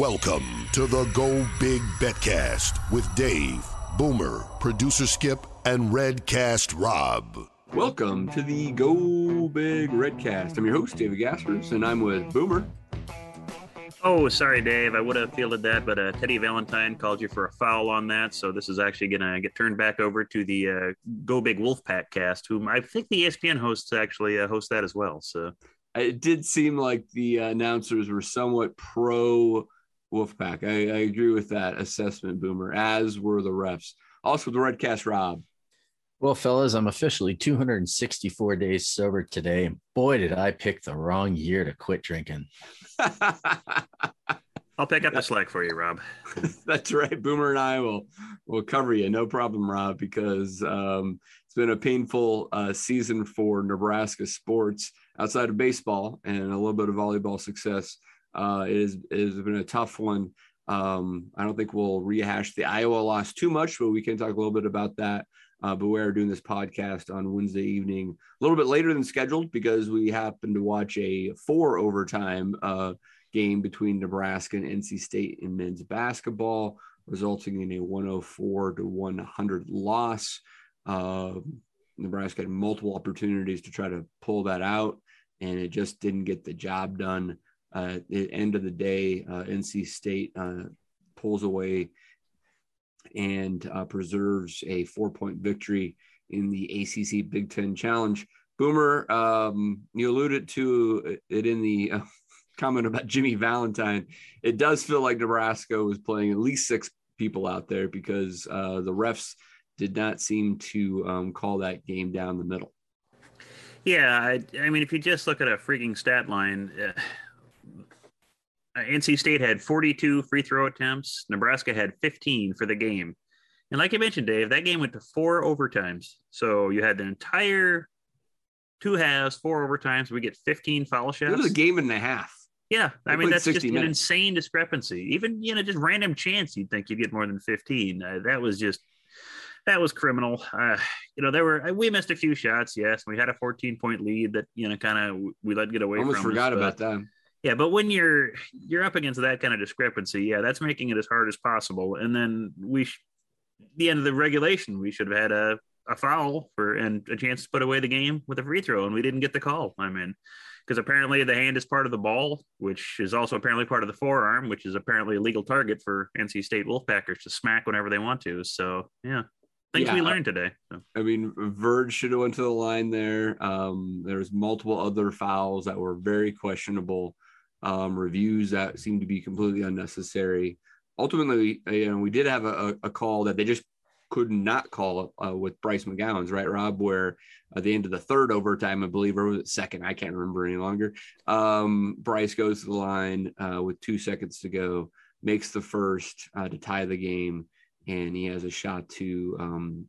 Welcome to the Go Big Betcast with Dave, Boomer, producer Skip, and Redcast Rob. Welcome to the Go Big Redcast. I'm your host, David Gaspers, and I'm with Boomer. Oh, sorry, Dave. I would have fielded that, but uh, Teddy Valentine called you for a foul on that. So this is actually going to get turned back over to the uh, Go Big Wolfpack cast, whom I think the ESPN hosts actually uh, host that as well. So it did seem like the uh, announcers were somewhat pro Wolfpack. I, I agree with that assessment, Boomer, as were the refs. Also, the Redcast Rob. Well, fellas, I'm officially 264 days sober today. Boy, did I pick the wrong year to quit drinking. I'll pick up the slack for you, Rob. That's right. Boomer and I will will cover you. No problem, Rob, because um, it's been a painful uh, season for Nebraska sports outside of baseball and a little bit of volleyball success. Uh, it, is, it has been a tough one. Um, I don't think we'll rehash the Iowa loss too much, but we can talk a little bit about that. Uh, but we are doing this podcast on Wednesday evening, a little bit later than scheduled because we happened to watch a four overtime uh, game between Nebraska and NC State in men's basketball, resulting in a 104 to 100 loss. Uh, Nebraska had multiple opportunities to try to pull that out, and it just didn't get the job done. Uh, at the end of the day, uh, NC State uh, pulls away and uh, preserves a four point victory in the ACC Big Ten Challenge. Boomer, um, you alluded to it in the uh, comment about Jimmy Valentine. It does feel like Nebraska was playing at least six people out there because the refs did not seem to um, call that game down the middle. Yeah, I, I, mean, if you just look at a freaking stat line, uh, uh, NC State had 42 free throw attempts. Nebraska had 15 for the game. And like I mentioned, Dave, that game went to four overtimes. So you had the entire two halves, four overtimes. We get 15 foul shots. It was a game and a half. Yeah, I mean that's just minutes. an insane discrepancy. Even you know, just random chance, you'd think you'd get more than 15. Uh, that was just that was criminal. Uh, you know, there were we missed a few shots. Yes, we had a 14 point lead that you know kind of we let get away. Almost from forgot us, about that. Yeah, but when you're you're up against that kind of discrepancy, yeah, that's making it as hard as possible. And then we, sh- the end of the regulation, we should have had a a foul for and a chance to put away the game with a free throw, and we didn't get the call. I mean, because apparently the hand is part of the ball, which is also apparently part of the forearm, which is apparently a legal target for NC State Wolfpackers to smack whenever they want to. So yeah, things yeah. we learned today. So. I mean, Verge should have went to the line there. Um, there's multiple other fouls that were very questionable um, reviews that seemed to be completely unnecessary. Ultimately, uh, you know, we did have a, a call that they just could not call uh, with Bryce McGowens, right, Rob? Where at the end of the third overtime, I believe, or was it second? I can't remember any longer. Um, Bryce goes to the line uh, with two seconds to go, makes the first uh, to tie the game, and he has a shot to um,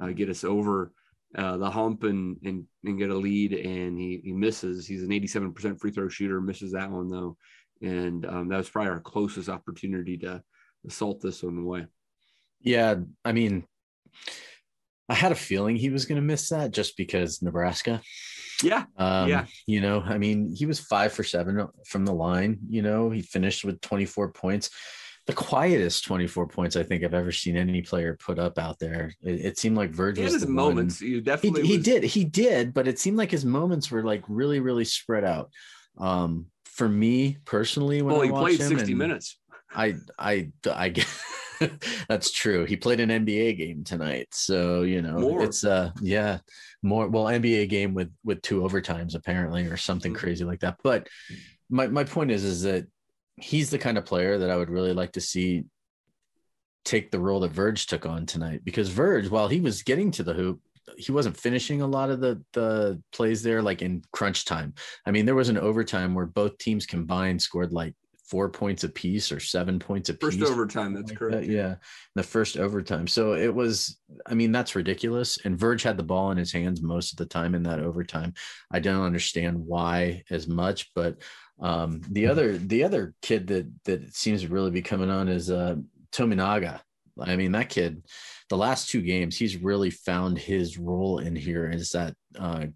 uh, get us over uh, the hump and, and and get a lead, and he he misses. He's an 87% free throw shooter, misses that one though, and um, that was probably our closest opportunity to assault this one away. Yeah, I mean, I had a feeling he was going to miss that just because Nebraska. Yeah. Um, yeah. You know, I mean, he was five for seven from the line. You know, he finished with 24 points the quietest 24 points I think I've ever seen any player put up out there. It, it seemed like Virgil was his moments. One. You definitely he, he, did, he did, but it seemed like his moments were like really, really spread out. Um, for me personally, when well, I he played 60 minutes. I, I, I get that's true. He played an NBA game tonight, so you know more. it's uh yeah more well NBA game with with two overtimes apparently or something mm-hmm. crazy like that. But my my point is is that he's the kind of player that I would really like to see take the role that Verge took on tonight because Verge, while he was getting to the hoop, he wasn't finishing a lot of the the plays there like in crunch time. I mean, there was an overtime where both teams combined scored like four points apiece or seven points apiece. First overtime, that's like correct. that. Yeah, the first overtime. So it was. I mean, that's ridiculous. And Verge had the ball in his hands most of the time in that overtime. I don't understand why as much, but um, the other the other kid that that seems to really be coming on is uh, Tominaga. I mean, that kid, the last two games, he's really found his role in here is that uh,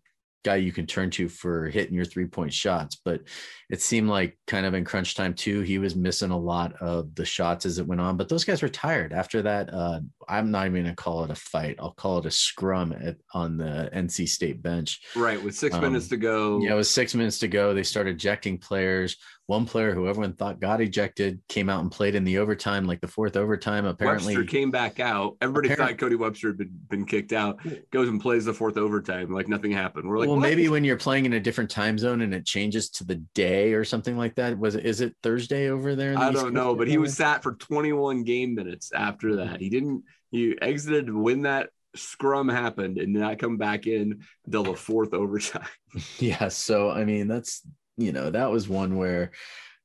guy you can turn to for hitting your three point shots. But it seemed like kind of in crunch time too, he was missing a lot of the shots as it went on. But those guys were tired after that. Uh, I'm not even gonna call it a fight. I'll call it a scrum at, on the NC State bench. Right, with six Um, minutes to go. Yeah, it was six minutes to go. They started ejecting players. One player who everyone thought got ejected came out and played in the overtime, like the fourth overtime. Apparently, Webster came back out. Everybody Apparent- thought Cody Webster had been, been kicked out. Goes and plays the fourth overtime like nothing happened. We're like, well, what? maybe when you're playing in a different time zone and it changes to the day or something like that. Was it? Is it Thursday over there? in the I East don't Coast know, but he was sat for 21 game minutes after hmm. that. He didn't. He exited when that scrum happened and did not come back in until the fourth overtime. yeah so i mean that's you know that was one where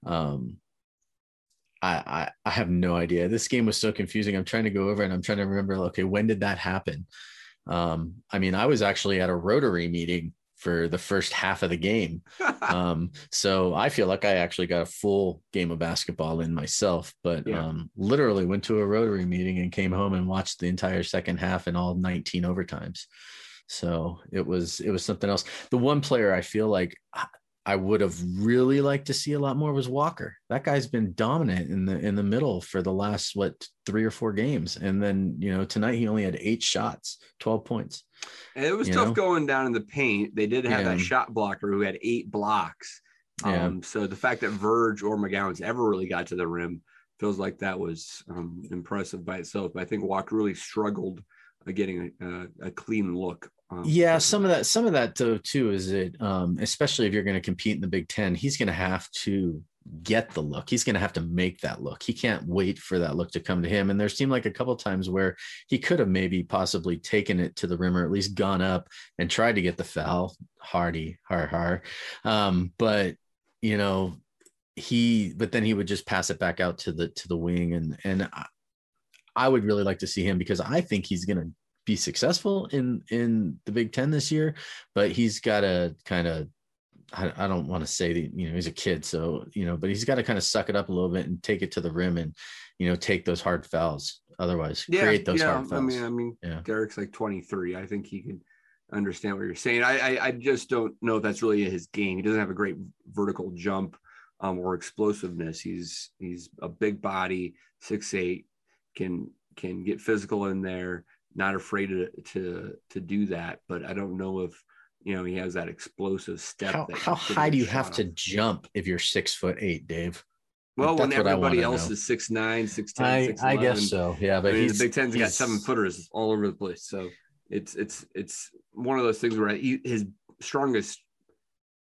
um I, I i have no idea. This game was so confusing. I'm trying to go over and i'm trying to remember okay when did that happen? Um i mean i was actually at a rotary meeting for the first half of the game. Um so i feel like i actually got a full game of basketball in myself but Yeah. um literally went to a rotary meeting and came home and watched the entire second half and all 19 overtimes. So it was it was something else. The one player i feel like I- would have really liked to see a lot more was walker that guy's been dominant in the in the middle for the last what three or four games and then you know tonight he only had eight shots 12 points And it was You tough know? going down in the paint. They did have that shot blocker who had eight blocks. Yeah. Um, so the fact that Verge or McGowens ever really got to the rim feels like that was um, impressive by itself. But I think Walker really struggled uh, getting a, a, a clean look. Um, yeah some of that some of that though too is it um especially if you're going to compete in the big 10 he's going to have to get the look. He's going to have to make that look. He can't wait for that look to come to him. And there seemed like a couple times where he could have maybe possibly taken it to the rim or at least gone up and tried to get the foul. Hardy har har. Um but you know he but then he would just pass it back out to the to the wing. And and I, I would really like to see him because I think he's going to be successful in in the Big Ten this year, but he's got to kind of I, I don't want to say that you know he's a kid, so you know, but he's got to kind of suck it up a little bit and take it to the rim and you know take those hard fouls. Otherwise, yeah, create those yeah. hard fouls. I mean, I mean, Yeah. Derek's like 23. I think he can understand what you're saying. I, I, I just don't know if that's really his game. He doesn't have a great vertical jump um, or explosiveness. He's he's a big body, six eight, can can get physical in there. Not afraid to to to do that. But I don't know if you know he has that explosive step. how how high do you have to jump if you're six foot eight, Dave? Well, when what I everybody else know. is six nine, six ten, I six I guess so. Yeah, but I mean, he's the Big Ten's got seven footers all over the place. So it's it's it's one of those things where he, his strongest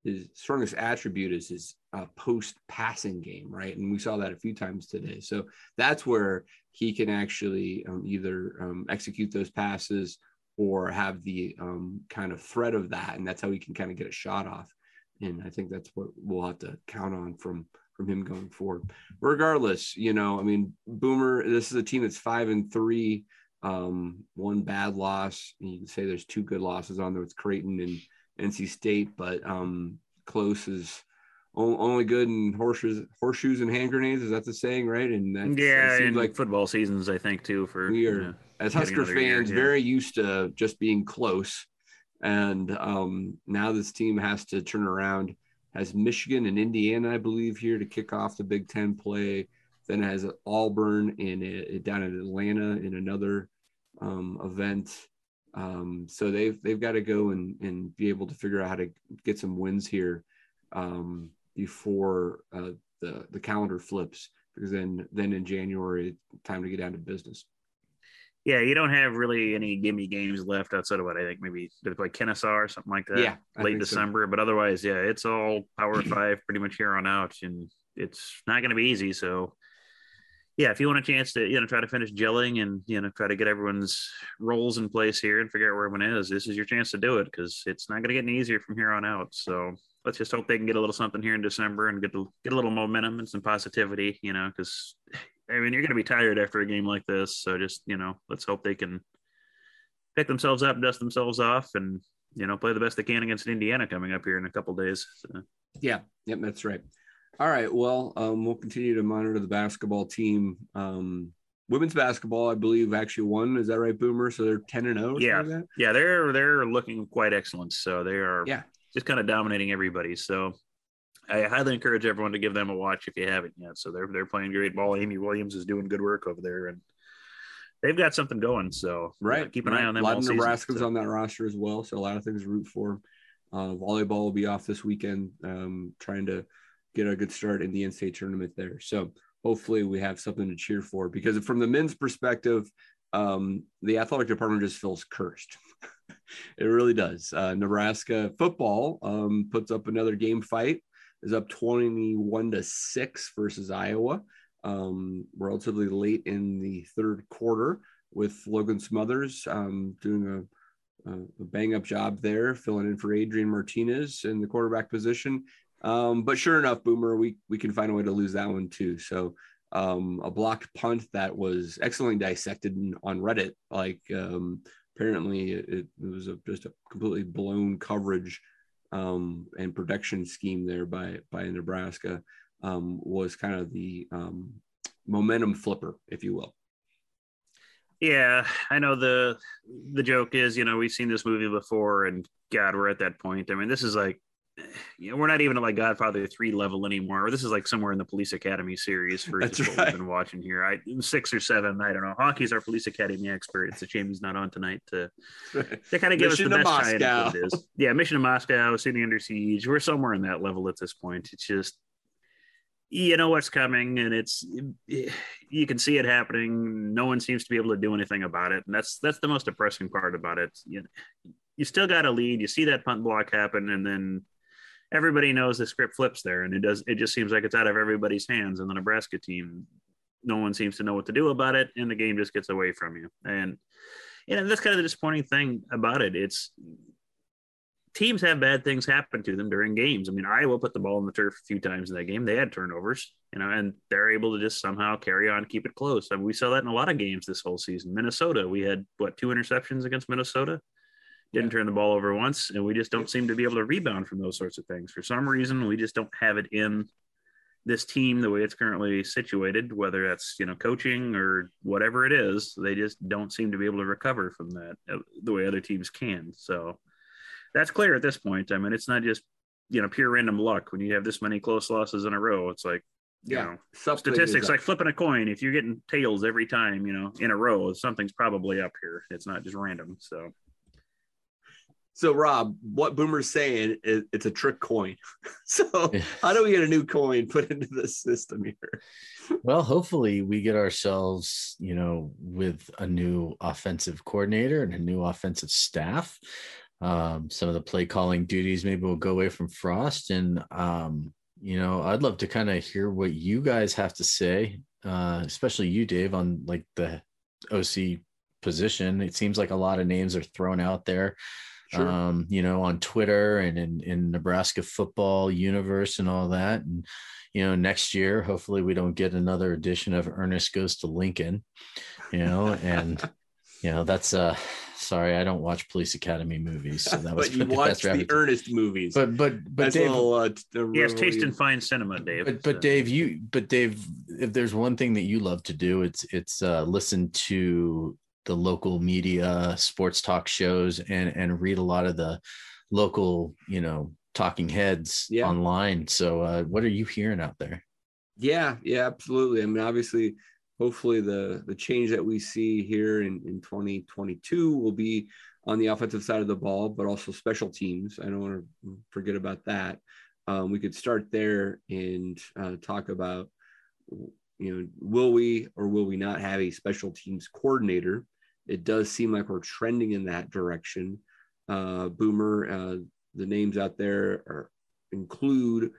his strongest attribute is his uh, post passing game, right? And we saw that a few times today. So that's where he can actually um, either um, execute those passes or have the um, kind of threat of that, and that's how he can kind of get a shot off. And I think that's what we'll have to count on from from him going forward. Regardless, you know, I mean, Boomer. This is a team that's five and three, um, one bad loss. And you can say there's two good losses on there with Creighton and NC State, but um, close is only good in horseshoes, horseshoes and hand grenades. Is that the saying, right? And that yeah, and like football seasons, I think too. For We are- you know, as getting Huskers year, fans, yeah. very used to just being close. And um, now this team has to turn around. Has Michigan and Indiana, I believe, here to kick off the Big Ten play. Then has Auburn in a, down in Atlanta in another um, event. Um, so they've they've got to go and, and be able to figure out how to get some wins here um, before uh, the the calendar flips. Because then then in January, time to get down to business. yeah, you don't have really any gimme games left outside of what I think maybe they play Kennesaw or something like that. Yeah, I late think so. December. But otherwise, yeah, it's all Power Five pretty much here on out, and it's not going to be easy. So, yeah, if you want a chance to you know try to finish gelling and you know try to get everyone's roles in place here and figure out where everyone is, this is your chance to do it because it's not going to get any easier from here on out. So, let's just hope they can get a little something here in December and get a, get a little momentum and some positivity, you know, because I mean you're going to be tired after a game like this, so just you know, let's hope they can pick themselves up, dust themselves off, and you know, play the best they can against Indiana coming up here in a couple days. So. Yeah, yep, that's right. All right, well, um, we'll continue to monitor the basketball team. Um, women's basketball, I believe, actually won. Is that right, Boomer? So they're ten and zero. Oh yeah, like yeah, they're they're looking quite excellent. So they are. Yeah, just kind of dominating everybody. So I highly encourage everyone to give them a watch if you haven't yet. So they're they're playing great ball. Amy Williams is doing good work over there, and they've got something going. So right, yeah, keep an right. eye on them. A lot of Nebraska's so. on that roster as well, so a lot of things to root for. Uh, volleyball will be off this weekend, um, trying to get a good start in the NCAA tournament there. So hopefully we have something to cheer for because from the men's perspective, um, the athletic department just feels cursed. it really does. Uh, Nebraska football um, puts up another game fight, is up 21 to 6 versus Iowa. Um, relatively late in the third quarter with Logan Smothers um, doing a, a, bang up job there, filling in for Adrian Martinez in the quarterback position. Um, but sure enough, Boomer, we, we can find a way to lose that one too. So um, a blocked punt that was excellently dissected on Reddit. Like um, apparently it, it was a, just a completely blown coverage um, and protection scheme there by by Nebraska um, was kind of the um, momentum flipper, if you will. Yeah, I know the the joke is, you know, we've seen this movie before, and God, we're at that point. I mean, this is like you know, we're not even at like Godfather three level anymore. This is like somewhere in the Police Academy series for what right. we've been watching here. I six or seven, I don't know. Hockey's our Police Academy expert. It's a shame he's not on tonight to to kind of give us the best Moscow. it is. Yeah, Mission to Moscow, City Under Siege. We're somewhere in that level at this point. It's just you know what's coming, and it's you can see it happening. No one seems to be able to do anything about it, and that's that's the most depressing part about it. You, you still got a lead. You see that punt block happen, and then everybody knows the script flips there, and it does. It just seems like it's out of everybody's hands. And the Nebraska team, no one seems to know what to do about it, and the game just gets away from you. And you know that's kind of the disappointing thing about it. It's teams have bad things happen to them during games. I mean, Iowa put the ball in the turf a few times in that game. They had turnovers, you know, and they're able to just somehow carry on, keep it close. I mean, we saw that in a lot of games this whole season. Minnesota, we had what two interceptions against Minnesota didn't turn the ball over once, and we just don't seem to be able to rebound from those sorts of things. For some reason, we just don't have it in this team the way it's currently situated, whether that's you know coaching or whatever it is. They just don't seem to be able to recover from that uh, the way other teams can. So that's clear at this point. I mean, it's not just you know pure random luck when you have this many close losses in a row. It's like you yeah, know, statistics like flipping a coin. If you're getting tails every time, you know, in a row, something's probably up here. It's not just random. So so, Rob, what Boomer's saying is it's a trick coin. so, how do we get a new coin put into the system here? Well, hopefully, we get ourselves, you know, with a new offensive coordinator and a new offensive staff. Um, some of the play calling duties maybe will go away from Frost, and um, you know, I'd love to kind of hear what you guys have to say, uh, especially you, Dave, on like the OC position. It seems like a lot of names are thrown out there sure. um, you know, on Twitter and in, in Nebraska football universe and all that. And, you know, next year, hopefully we don't get another edition of Ernest Goes to Lincoln, you know, and, you know, that's, uh, sorry, I don't watch Police Academy movies. So that was but you watch the Ernest movies. But, but, but that's Dave, little, uh, yes, taste in fine cinema, Dave. But, but so. Dave, you, but Dave, if there's one thing that you love to do, it's, it's, uh, listen to the local media, sports talk shows, and and read a lot of the local, you know, talking heads yeah. online. So, uh, what are you hearing out there? Yeah, yeah, absolutely. I mean, obviously, hopefully, the the change that we see here in in 2022 will be on the offensive side of the ball, but also special teams. I don't want to forget about that. Um, we could start there and uh, talk about you know, will we or will we not have a special teams coordinator? It does seem like we're trending in that direction. Uh, Boomer, uh, the names out there are, include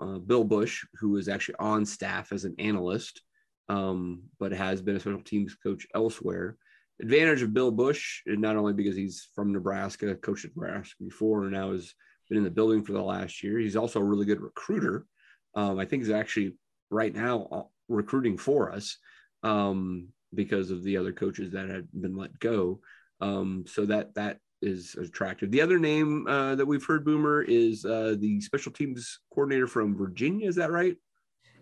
uh, Bill Busch, who is actually on staff as an analyst, um, but has been a special teams coach elsewhere. Advantage of Bill Busch, not only because he's from Nebraska, coached Nebraska before, and now has been in the building for the last year. He's also a really good recruiter. Um, I think he's actually right now recruiting for us um, because of the other coaches that had been let go. Um, so that that is attractive. The other name uh, that we've heard, Boomer, is uh, the special teams coordinator from Virginia. Is that right?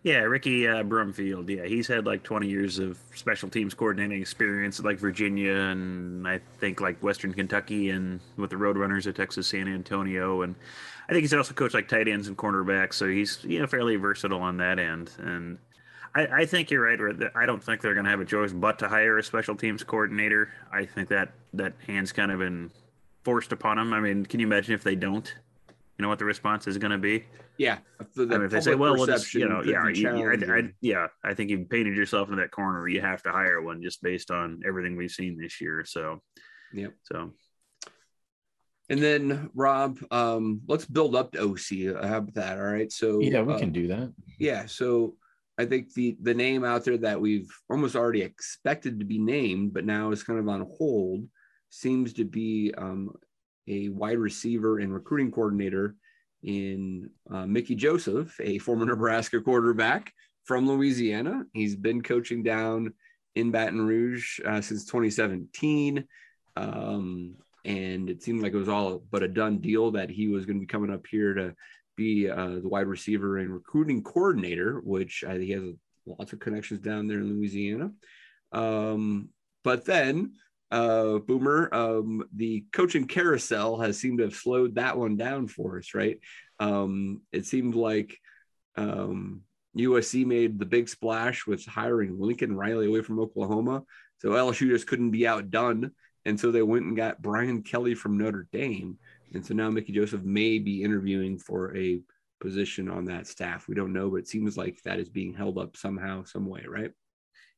Yeah, Ricky uh, Brumfield. Yeah, he's had like 20 years of special teams coordinating experience, at like Virginia and I think like Western Kentucky and with the Roadrunners at Texas San Antonio. And I think he's also coached like tight ends and cornerbacks, so he's you know fairly versatile on that end. And I, I think you're right. I don't think they're going to have a choice but to hire a special teams coordinator. I think that that hand's kind of been forced upon them. I mean, can you imagine if they don't? You know what the response is going to be? Yeah. The, the I mean, if they say, well, we'll just, you know, yeah, you, I, I, yeah, I think you've painted yourself in that corner. You have to hire one just based on everything we've seen this year. So, yeah. So, and then Rob, um, let's build up to OC. How about that? All right. So yeah, we uh, can do that. Yeah. So I think the the name out there that we've almost already expected to be named, but now is kind of on hold, seems to be um, a wide receiver and recruiting coordinator in uh, Mickey Joseph, a former Nebraska quarterback from Louisiana. He's been coaching down in Baton Rouge uh, since 2017. Um, and it seemed like it was all but a done deal that he was going to be coming up here to be uh, the wide receiver and recruiting coordinator, which uh, he has lots of connections down there in Louisiana. Um, but then uh, Boomer, um, the coaching carousel has seemed to have slowed that one down for us, right? Um, it seemed like um, USC made the big splash with hiring Lincoln Riley away from Oklahoma. So LSU just couldn't be outdone. And so they went and got Brian Kelly from Notre Dame. And so now Mickey Joseph may be interviewing for a position on that staff. We don't know, but it seems like that is being held up somehow, some way, right?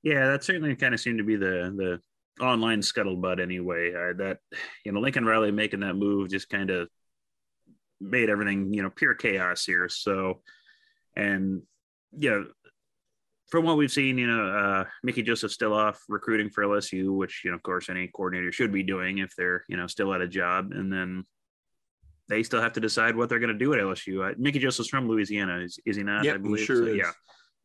Yeah, that certainly kind of seemed to be the the online scuttlebutt anyway. Uh, that you know Lincoln Riley making that move just kind of made everything you know pure chaos here. So, and you know, from what we've seen, you know, uh, Mickey Joseph's still off recruiting for LSU, which you know, of course, any coordinator should be doing if they're you know still at a job, and then they still have to decide what they're going to do at LSU. Uh, Mickey Joseph's from Louisiana, is, is he not? Yeah, I believe. Sure so, yeah.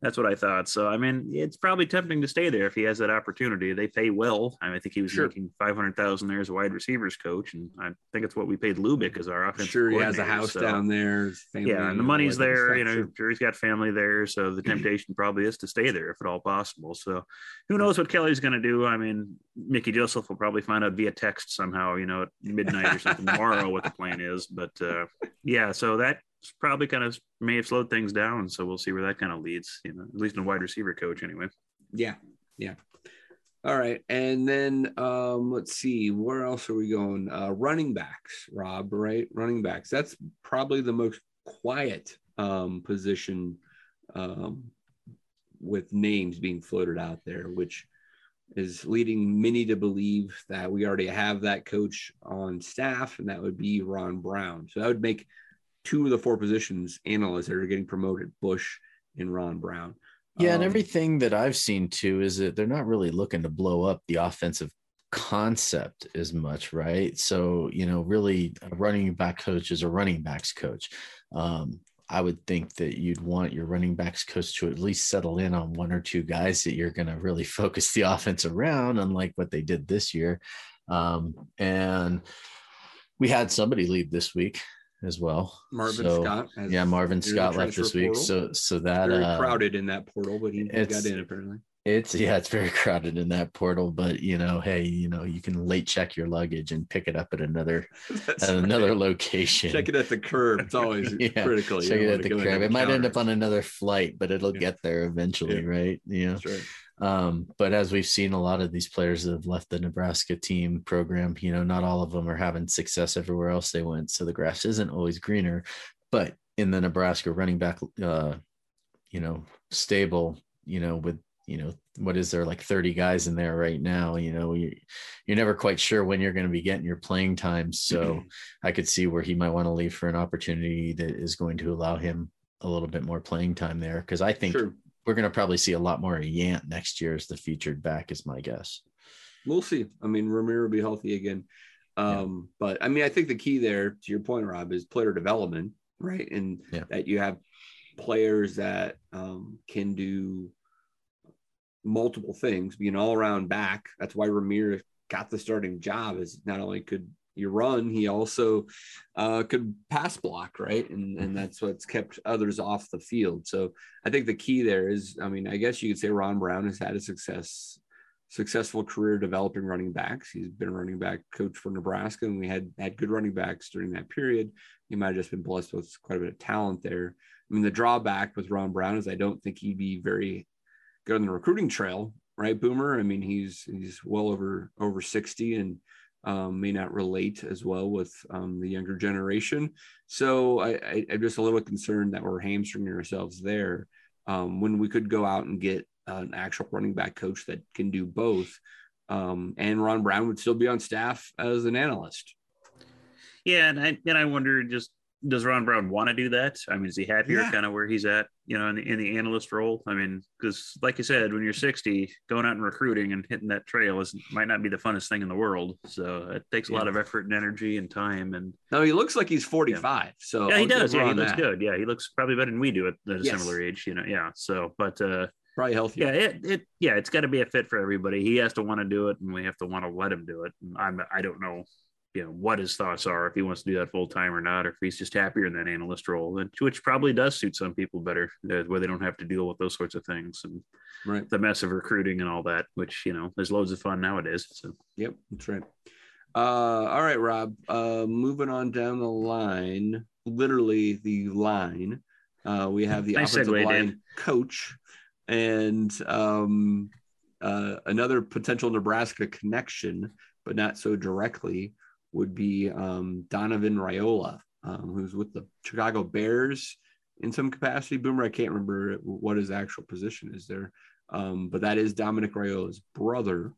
That's what I thought. So I mean, it's probably tempting to stay there if he has that opportunity. They pay well. I, mean, I think he was sure. making five hundred thousand there as a wide receivers coach, and I think it's what we paid Lubick as our offensive. Sure, he has a house so, down there. yeah, and the money's there. You know, sure. sure. he's got family there, so the temptation probably is to stay there if at all possible. So who knows what Kelly's going to do? I mean, Mickey Joseph will probably find out via text somehow, you know, at midnight or something tomorrow what the plan is. But uh, yeah, so that probably kind of may have slowed things down. So we'll see where that kind of leads, you know, at least in a wide receiver coach anyway. Yeah. Yeah. All right. And then um, let's see, where else are we going? Uh, running backs, Rob, right? Running backs. That's probably the most quiet um, position um, with names being floated out there, which is leading many to believe that we already have that coach on staff, and that would be Ron Brown. So that would make two of the four positions analysts that are getting promoted, Busch and Ron Brown. Yeah, um, and everything that I've seen too is that they're not really looking to blow up the offensive concept as much, right? So, you know, really a running back coach is a running backs coach. Um, I would think that you'd want your running backs coach to at least settle in on one or two guys that you're going to really focus the offense around, unlike what they did this year. Um, and we had somebody leave this week as well. Marvin so, Scott. Yeah, Marvin Scott left this week. Portal. So so that very uh, crowded in that portal, but he got in apparently. It's yeah, it's very crowded in that portal, but you know, hey, you know, you can late check your luggage and pick it up at another at right. another location. Check it at the curb. It's always yeah, critical. Check it at the curb. It might end up on another flight, but it'll yeah. get there eventually, yeah. right? You know. Right. Um, but as we've seen, a lot of these players that have left the Nebraska team program, you know, not all of them are having success everywhere else they went. So the grass isn't always greener. But in the Nebraska running back, uh, you know, stable, you know, with you know what is there like 30 guys in there right now you know you, you're never quite sure when you're going to be getting your playing time so i could see where he might want to leave for an opportunity that is going to allow him a little bit more playing time there because i think sure we're going to probably see a lot more Yant next year as the featured back, is my guess. We'll see. I mean, Romero will be healthy again. Um, but I mean, I think the key there, to your point, Rob, is player development, right? And Yeah. that you have players that um, can do multiple things, be an all-around back. That's why Ramirez got the starting job. Is not only could you run, he also uh, could pass block, right? And and that's what's kept others off the field. So I think the key there is, I mean, I guess you could say Ron Brown has had a success successful career developing running backs. He's been a running back coach for Nebraska, and we had had good running backs during that period. He might have just been blessed with quite a bit of talent there. I mean, the drawback with Ron Brown is I don't think he'd be very good on the recruiting trail, right, Boomer? I mean, he's he's well over over sixty and um, may not relate as well with um, the younger generation. So I, I'm just a little concerned that we're hamstringing ourselves there um, when we could go out and get an actual running back coach that can do both. Um, and Ron Brown would still be on staff as an analyst. Yeah, and I and I wonder just does Ron Brown want to do that? I mean, is he happier Yeah. kind of where he's at, you know, in the, in the analyst role? I mean, because like you said, when you're 60, going out and recruiting and hitting that trail is might not be the funnest thing in the world. So it takes a lot of effort and energy and time. And Now he looks like he's 45. So yeah, he does. Yeah, he looks that. good. Yeah, he looks probably better than we do at at a Yes. similar age. You know, yeah. So, but uh, Probably healthy. yeah, it, it yeah, it's got to be a fit for everybody. He has to want to do it, and we have to want to let him do it. And I'm I don't know, you know, what his thoughts are if he wants to do that full time or not, or if he's just happier in that analyst role, and which probably does suit some people better, uh, where they don't have to deal with those sorts of things and Right. the mess of recruiting and all that. Which you know, there's loads of fun nowadays. So Yep, that's right. Uh, all right, Rob. Uh, moving on down the line, literally the line. Uh, we have the Nice offensive segue, line Dan. coach and um, uh, another potential Nebraska connection, but not so directly, would be um, Donovan Raiola, um, who's with the Chicago Bears in some capacity. Boomer, I can't remember what his actual position is there, um, but that is Dominic Raiola's brother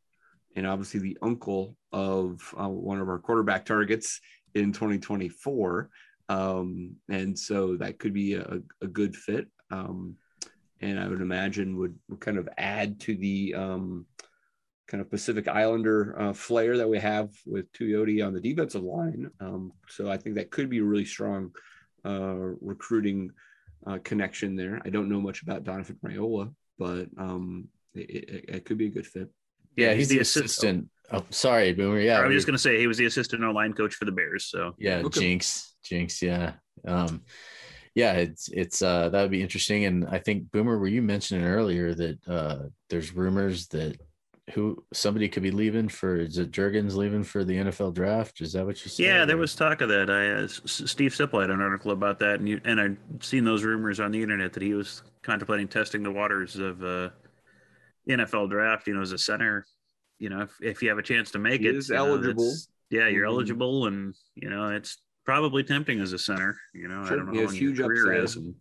and obviously the uncle of uh, one of our quarterback targets in 2024. Um, and so that could be a, a good fit. Um, and I would imagine would, would kind of add to the um, kind of Pacific Islander uh, flair that we have with Tuioti on the defensive line. Um, so I think that could be a really strong uh, recruiting uh, connection there. I don't know much about Donovan Raiola, but um, it, it, it could be a good fit. Yeah, he's, the assist- assistant. Oh, sorry, Boomer. Yeah, I was just going to say he was the assistant O line coach for the Bears. So yeah Okay. jinx jinx yeah um yeah it's it's uh that would be interesting and i think boomer were you mentioning earlier that uh there's rumors that who somebody could be leaving for is it Jurgens leaving for the NFL draft? Is that what you said? Yeah, there was talk of that. I uh, S- S- Steve Sipple had an article about that, and you, and I'd seen those rumors on the internet that he was contemplating testing the waters of uh, NFL draft. You know, as a center, you know, if, if you have a chance to make He it, is you know, eligible. that's- yeah, you're Mhm. eligible, and you know, it's probably tempting as a center. You know, Sure, I don't know he how has long your career upside. is, and,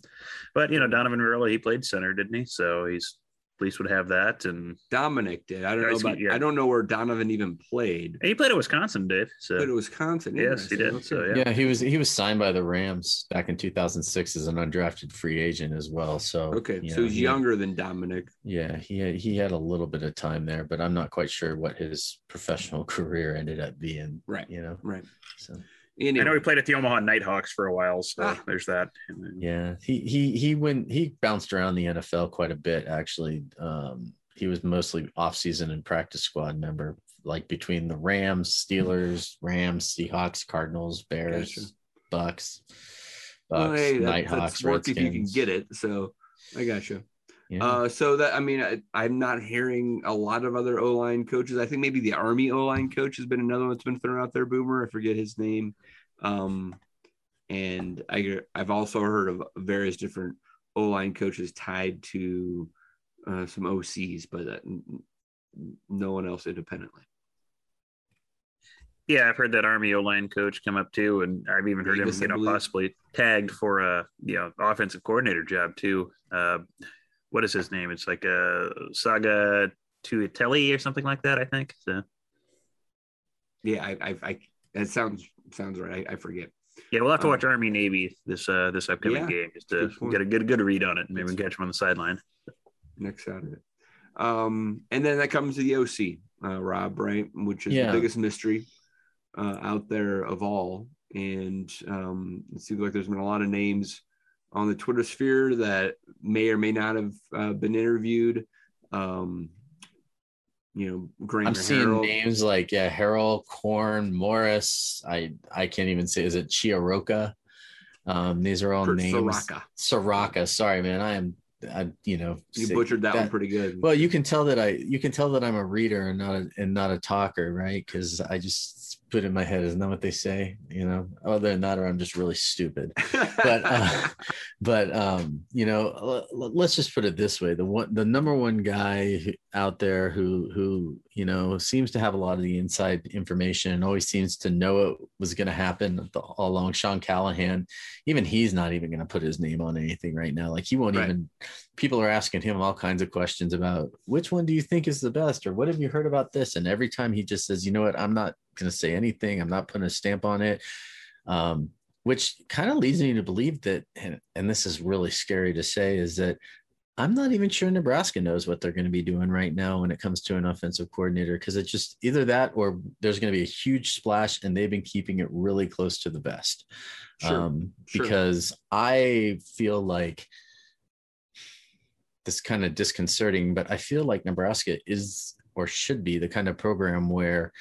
but you know, Donovan Raiola, he played center, didn't he? So he's at least would have that, and, Dominic did. I don't know see, about. yeah. I don't know where Donovan even played. and he played at Wisconsin, Dave. So But at Wisconsin. Yes, he interesting. did. So, yeah. yeah, he was he was signed by the Rams back in 2006 as an undrafted free agent as well. So Okay, you so know, he's he- younger than Dominic. Yeah, he had, he had a little bit of time there, but I'm not quite sure what his professional career ended up being. Right. You know, Right. so Anyway, I know he played at the Omaha Nighthawks for a while, so Ah. there's that. Then- yeah, he he he went he bounced around the NFL quite a bit actually. Um, he was mostly off season and practice squad member, like between the Rams, Steelers, Rams, Seahawks, Cardinals, Bears, Gotcha. Bucks, well, Bucks, hey, that, Nighthawks, that's work if you can get it. So I got you. Yeah. Uh, so that I mean, I, I'm not hearing a lot of other O line coaches. I think maybe the Army O line coach has been another one that's been thrown out there. Boomer, I forget his name. Um, and I I've also heard of various different O line coaches tied to uh, some OCs, but uh, n- n- no one else independently. Yeah, I've heard that Army O line coach come up too, and I've even heard Vegas, I him, you know, possibly tagged for a you know offensive coordinator job too. Uh, what is his name? It's like a Saga Tuitele or something like that. I think. So Yeah, I, I, I that sounds sounds right. I, I forget. yeah, we'll have to Um, watch Army Navy this uh this upcoming yeah, game just to good get a good good read on it. and Maybe we can catch him on the sideline. next Saturday. Um, and then that comes to the OC, uh, Rob, right? Which is Yeah. the biggest mystery. uh, out there of all. And um, it seems like there's been a lot of names on the Twitter sphere that may or may not have uh, been interviewed. Um, you know, I'm seeing Harold. names like yeah, Harold, Corn, Morris. I I can't even say is it Chiaroka? Um, these are all Kurt names. Soraka. Soraka. Sorry, man. I am. I you know You butchered that, one pretty good. Well, you can tell that I you can tell that I'm a reader and not a and not a talker, right? Because I just put in my head, isn't that what they say? You know, other than that, or I'm just really stupid. But uh, but um, you know, let's just put it this way: the one, the number one guy out there who who you know seems to have a lot of the inside information and always seems to know it was going to happen the- all along. Sean Callahan, even he's not even going to put his name on anything right now. Like he won't Right. even. People are asking him all kinds of questions about which one do you think is the best, or what have you heard about this? And every time he just says, you know what, I'm not going to say anything. I'm not putting a stamp on it. Um, which kind of leads me to believe that, and, and this is really scary to say, is that I'm not even sure Nebraska knows what they're going to be doing right now when it comes to an offensive coordinator because it's just either that or there's going to be a huge splash and they've been keeping it really close to the best. Sure, um, sure. Because I feel like this kind of disconcerting, but I feel like Nebraska is or should be the kind of program where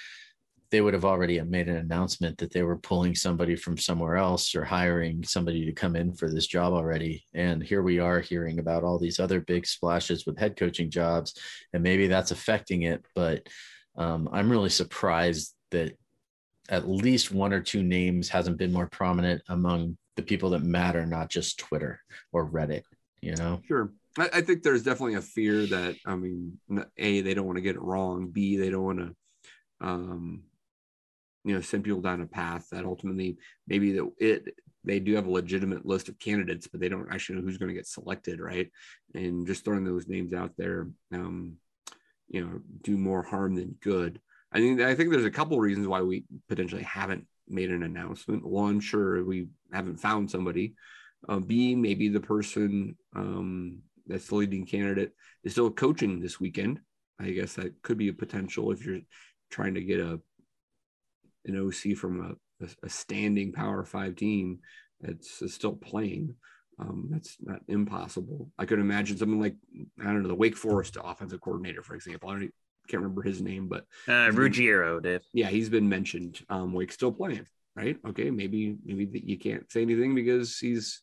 they would have already made an announcement that they were pulling somebody from somewhere else or hiring somebody to come in for this job already. And here we are hearing about all these other big splashes with head coaching jobs, and maybe that's affecting it. But um, I'm really surprised that at least one or two names hasn't been more prominent among the people that matter, not just Twitter or Reddit. You know, Sure. I, think there's definitely a fear that, I mean, a they don't want to get it wrong. B, they don't want to, um, you know, send people down a path that ultimately maybe that it, they do have a legitimate list of candidates, but they don't actually know who's going to get selected. Right. And just throwing those names out there, um, you know, do more harm than good. I think, I think there's a couple reasons why we potentially haven't made an announcement. One, sure, we haven't found somebody uh, B, maybe the person um, that's the leading candidate is still coaching this weekend. I guess that could be a potential if you're trying to get a an OC from a, a, standing Power Five team that's still playing. Um, that's not impossible. I could imagine something like I don't know the Wake Forest offensive coordinator, for example. I don't, can't remember his name, but Uh, Ruggiero, Dave. yeah, he's been mentioned. Um, Wake's still playing, right? Okay, maybe maybe that you can't say anything because he's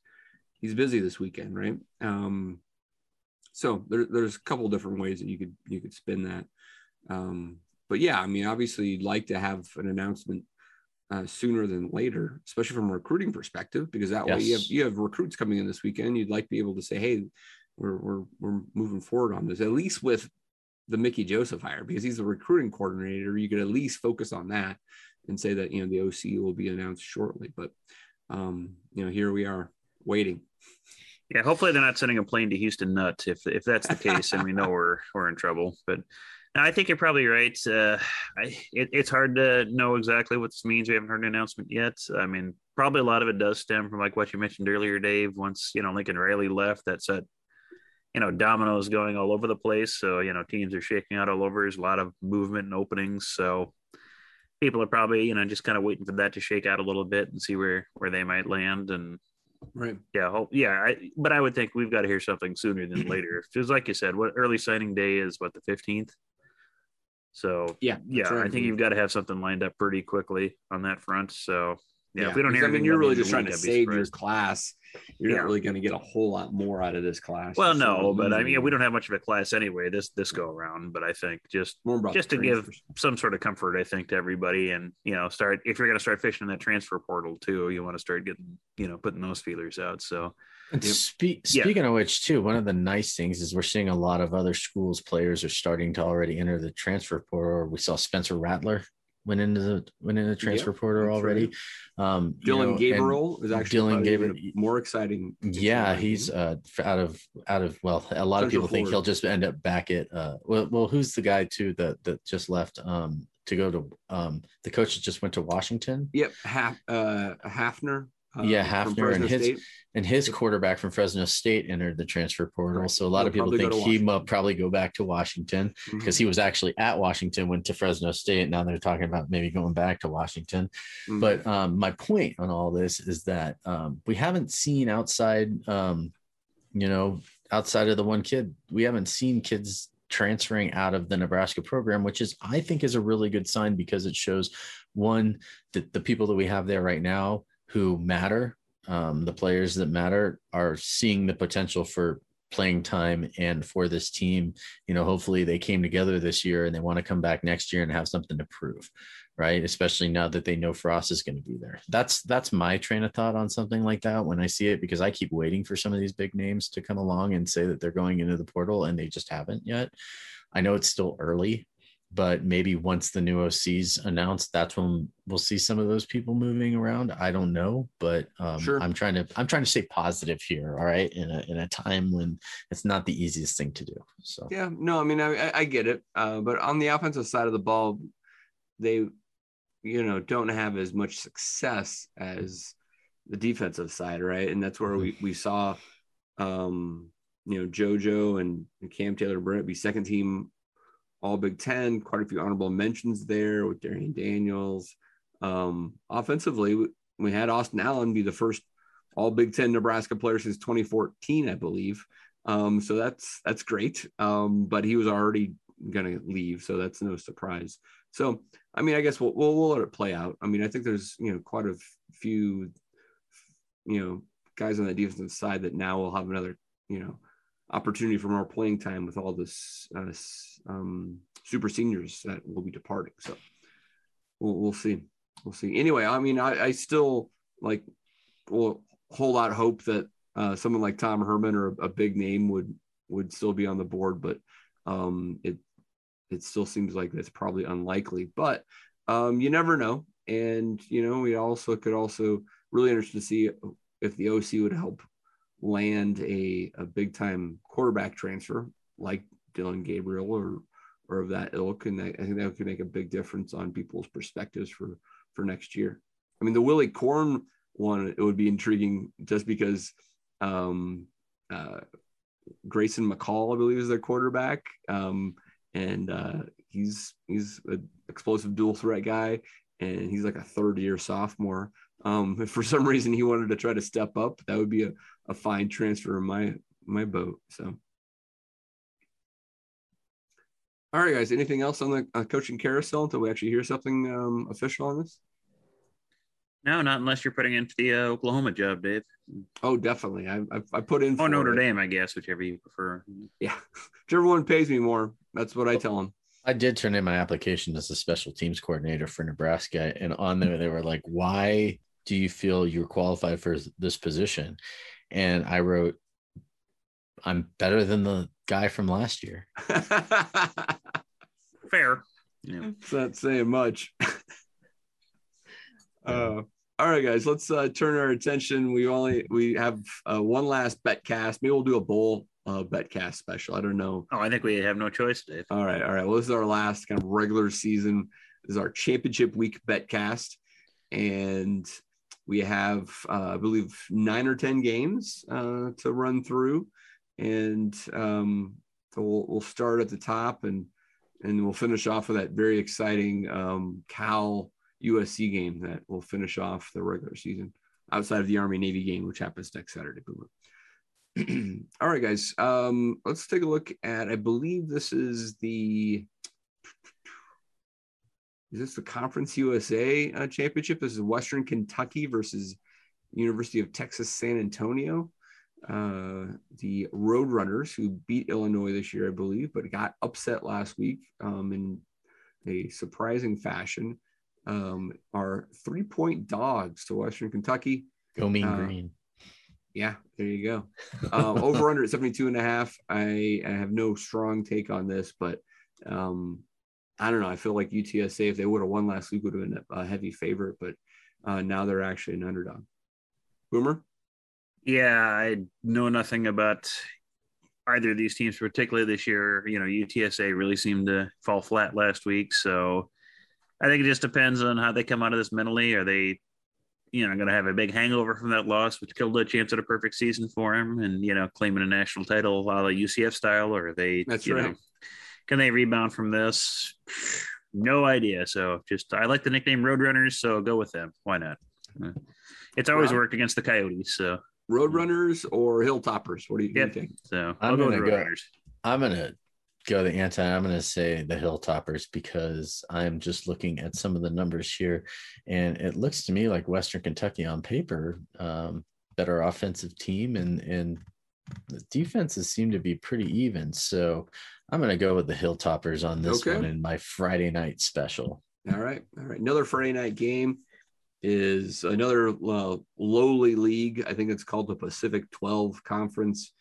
he's busy this weekend, right? Um, so there, there's a couple different ways that you could you could spin that. Um, but yeah, I mean, obviously, you'd like to have an announcement uh, sooner than later, especially from a recruiting perspective, because that way you have you have recruits coming in this weekend. You'd like to be able to say, hey, we're we're we're moving forward on this, at least with the Mickey Joseph hire, because he's the recruiting coordinator. You could at least focus on that and say that you know the OC will be announced shortly. But um, you know, here we are waiting. Yeah, hopefully they're not sending a plane to Houston Nuts. If if that's the case, then we know we're we're in trouble. But I think you're probably right. Uh, I, it, it's hard to know exactly what this means. We haven't heard an announcement yet. I mean, probably a lot of it does stem from like what you mentioned earlier, Dave. Once you know Lincoln Riley left, that set you know dominoes going all over the place. So you know teams are shaking out all over. There's a lot of movement and openings. So people are probably you know just kind of waiting for that to shake out a little bit and see where where they might land and Right. yeah, hope, yeah. I, but I would think we've got to hear something sooner than later. Just like you said, what early signing day is what the fifteenth. So Yeah. yeah, I think you've got to have something lined up pretty quickly on that front. So yeah, if we don't hear, I mean, you're really just trying to save your class. You're Yeah. not really going to get a whole lot more out of this class. Well, no, but I mean, we don't have much of a class anyway this this go around. But I think just just to give some sort of comfort, I think, to everybody, and you know, start if you're going to start fishing in that transfer portal too, you want to start getting you know putting those feelers out. So And Yep. speak, Yeah. speaking of which, too, one of the nice things is we're seeing a lot of other schools players are starting to already enter the transfer portal. We saw Spencer Rattler went into the went into the transfer portal that's already. Um, you Dillon know, Gabriel is actually Dillon Gabriel- more exciting. Yeah, he's uh out of out of well, a lot of Central people think he'll just end up back at uh well, well who's the guy too that that just left um to go to um the coach that just went to Washington. Yep, half uh Haener. Uh, yeah, from Haener and his State. and his quarterback from Fresno State entered the transfer portal. Right. So a lot He'll of people think he will probably go back to Washington because he was actually at Washington, went to Fresno State. Now they're talking about maybe going back to Washington. Mhm. But um, my point on all this is that um, we haven't seen outside, um, you know, outside of the one kid, we haven't seen kids transferring out of the Nebraska program, which is, I think, is a really good sign because it shows one that the people that we have there right now who matter, um, the players that matter, are seeing the potential for playing time and for this team. You know hopefully they came together this year and they want to come back next year and have something to prove right? Especially now that they know frost is going to be there. That's that's my train of thought on something like that when i see it because i keep waiting for some of these big names to come along and say that they're going into the portal and they just haven't yet. I know it's still early but maybe once the new OC's announced, that's when we'll see some of those people moving around. I don't know, but um, Sure. I'm trying to I'm trying to stay positive here. All right, in a in a time when it's not the easiest thing to do. So Yeah, no, I mean, I, I- get it. Uh, but on the offensive side of the ball, they, you know, don't have as much success as the defensive side, right? And that's where we, we saw, um, you know, JoJo and Cam Taylor Britt be second team All Big Ten, quite a few honorable mentions there with Damion Daniels. Um, offensively, we, had Austin Allen be the first All Big Ten Nebraska player since 2014, I believe. Um, so that's that's great. Um, but he was already going to leave, so that's no surprise. So I mean, I guess we'll, we'll we'll let it play out. I mean, I think there's you know quite a few you know guys on the defensive side that now will have another you know opportunity for more playing time with all this uh, um, super seniors that will be departing. So we'll we'll see, we'll see. Anyway, I mean, I, I still like will hold out hope that uh, someone like Tom Herman or a, a big name would would still be on the board, but um, it it still seems like that's probably unlikely. But um, you never know, and you know we also could also really interested to see if the OC would help land a, a big time quarterback transfer like Dillon Gabriel or or of that ilk, and I think that could make a big difference on people's perspectives for for next year. I mean, the Willy Korn one it would be intriguing just because um, uh, Grayson McCall, I believe, is their quarterback, um, and uh, he's he's an explosive dual threat guy, and he's like a third year sophomore. Um, if for some reason he wanted to try to step up, that would be a, a fine transfer in my my boat. So. All right, guys. Anything else on the uh, coaching carousel until we actually hear something um, official on this? No, not unless you're putting into the uh, Oklahoma job, Dave. Oh, definitely. I I, I put in. Oh, for Notre it. Dame, I guess, whichever you prefer. Yeah, whichever one pays me more. That's what I tell them. I did turn in my application as a special teams coordinator for Nebraska, and on there they were like, "Why do you feel you're qualified for this position?" And I wrote, "I'm better than the guy from last year." Fair. Yeah. it's not saying much. uh, all right, guys. Let's uh, turn our attention. We only we have uh, one last bet cast. Maybe we'll do a bowl uh, bet cast special. I don't know. Oh, I think we have no choice, Dave. All right, all right. Well, this is our last kind of regular season. This is our championship week bet cast, and we have, uh, I believe, nine or ten games uh, to run through, and um, so we'll we'll start at the top and and we'll finish off with that very exciting um, Cal USC game that will finish off the regular season outside of the Army Navy game, which happens next Saturday. All right, guys. Um, let's take a look at. I believe this is the. Is this the Conference USA uh, championship? This is Western Kentucky versus University of Texas San Antonio. Uh, the Roadrunners, who beat Illinois this year, I believe, but got upset last week um, in a surprising fashion, um, are three point dogs to Western Kentucky. Go mean Uh, green. Yeah, there you go. Um, over under at 72 and a half. I, I have no strong take on this, but um, I don't know. I feel like UTSA, if they would have won last week, would have been a heavy favorite, but uh, now they're actually an underdog. Boomer? Yeah, I know nothing about either of these teams, particularly this year. You know, UTSA really seemed to fall flat last week. So I think it just depends on how they come out of this mentally. Are they you know, going to have a big hangover from that loss, which killed a chance at a perfect season for him, and you know, claiming a national title, a la UCF style, or are they, That's you right. know, can they rebound from this? No idea. So just I like the nickname Roadrunners, so go with them. Why not? Uh, It's always Rob? worked against the Coyotes, so Roadrunners or Hilltoppers? What do you, what Yep. do you think? so I'm I'll go with gonna go- Roadrunners. I'm gonna go the anti. I'm gonna say the Hilltoppers because I'm just looking at some of the numbers here, and it looks to me like Western Kentucky on paper, um, better offensive team, and and the defenses seem to be pretty even. So I'm gonna go with the Hilltoppers on this Okay. one in my Friday night special. All right. All right. Another Friday night game is another uh, lowly league. I think it's called the Pacific 12 Conference.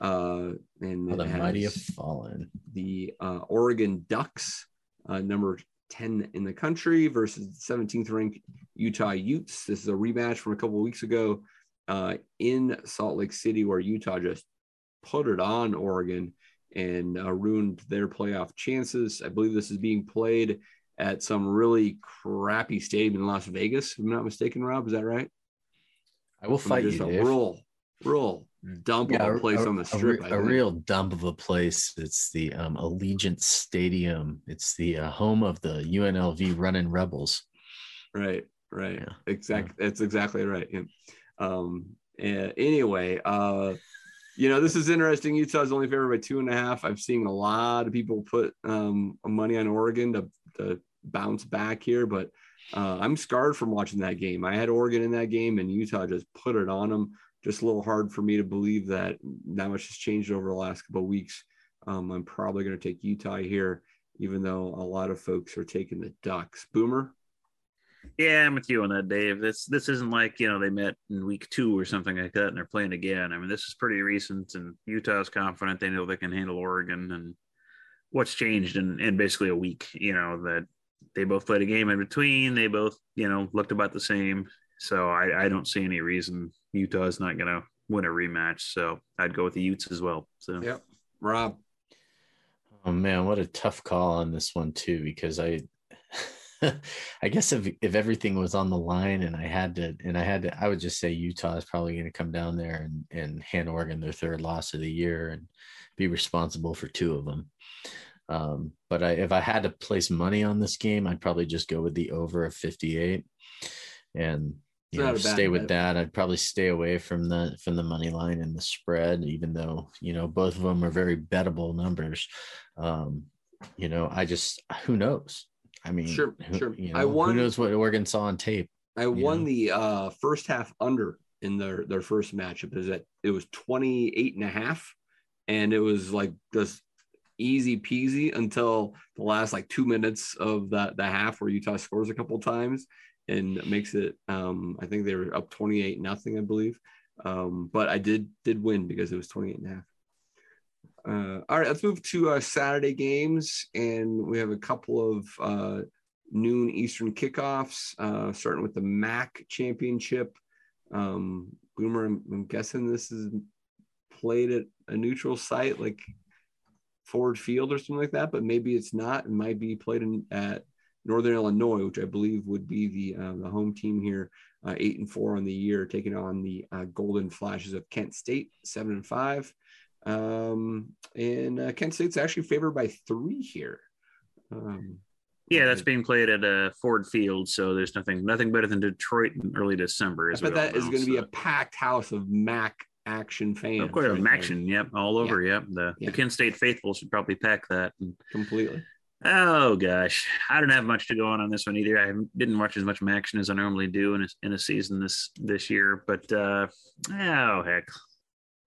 Uh, and Oh, the mighty have fallen. the uh, Oregon Ducks, uh, number 10 in the country, versus 17th ranked Utah Utes. This is a rematch from a couple of weeks ago uh, in Salt Lake City, where Utah just put it on Oregon and uh, ruined their playoff chances. I believe this is being played at some really crappy stadium in Las Vegas, if I'm not mistaken, Rob. Is that right? I will fight you, just a Dave. real, real dump Yeah, of a place on the a strip. a, think. real dump of a place. It's the um, Allegiant Stadium. It's the uh, home of the UNLV Running Rebels. Right, right. Yeah. Exact. That's exactly right. Yeah. Um. eh, anyway, uh, you know, this is interesting. Utah's only favored by two and a half. I've seen a lot of people put um money on Oregon to to bounce back here, but uh, I'm scarred from watching that game. I had Oregon in that game, and Utah just put it on them. Just a little hard for me to believe that that much has changed over the last couple of weeks. Um, I'm probably going to take Utah here, even though a lot of folks are taking the Ducks. Boomer. Yeah, I'm with you on that, Dave. This this isn't like you know they met in week two or something like that, and they're playing again. I mean, this is pretty recent, and Utah's confident they know they can handle Oregon. And what's changed in in basically a week? You know that they both played a game in between. They both you know looked about the same. So I I don't see any reason Utah's not going to win a rematch. So I'd go with the Utes as well. So Yep. Rob. Oh man, what a tough call on this one too, because I I guess if if everything was on the line and I had to and I had to I would just say Utah is probably going to come down there and and hand Oregon their third loss of the year and be responsible for two of them. Um, but I, if I had to place money on this game, I'd probably just go with the over of 58 and you know stay with bet. that. I'd probably stay away from the from the money line and the spread, even though you know both of them are very bettable numbers. Um, you know, I just who knows? I mean, Sure, who, sure. You I won- who knows what Oregon saw on tape? I won know? the uh, first half under in their their first matchup. Is that it was 28 and a half, and it was like just easy peasy until the last like two minutes of that the half where Utah scores a couple times and makes it. Um, I think they were up 28 nothing, I believe. Um, but I did did win because it was 28 and a half. Uh, all right, let's move to uh, Saturday games, and we have a couple of uh, noon Eastern kickoffs, uh, starting with the MAC championship. Um, Boomer, I'm, I'm guessing this is played at a neutral site like Ford Field or something like that, but maybe it's not. It might be played in, at Northern Illinois, which I believe would be the uh, the home team here, uh, eight and four on the year, taking on the Golden Flashes of Kent State, seven and five. Um, and uh, Kent State's actually favored by three here. Um, yeah, that's being played at uh, Ford Field. So there's nothing nothing better than Detroit in early December. As we that is going to be a packed house of Mac action fans. Of course, right action. Yep, all over. Yep, the, Yeah. the Kent State faithful should probably pack that. And, completely. oh gosh, I don't have much to go on on this one either. I didn't watch as much action as I normally do in a, in a season this this year. But uh, oh heck,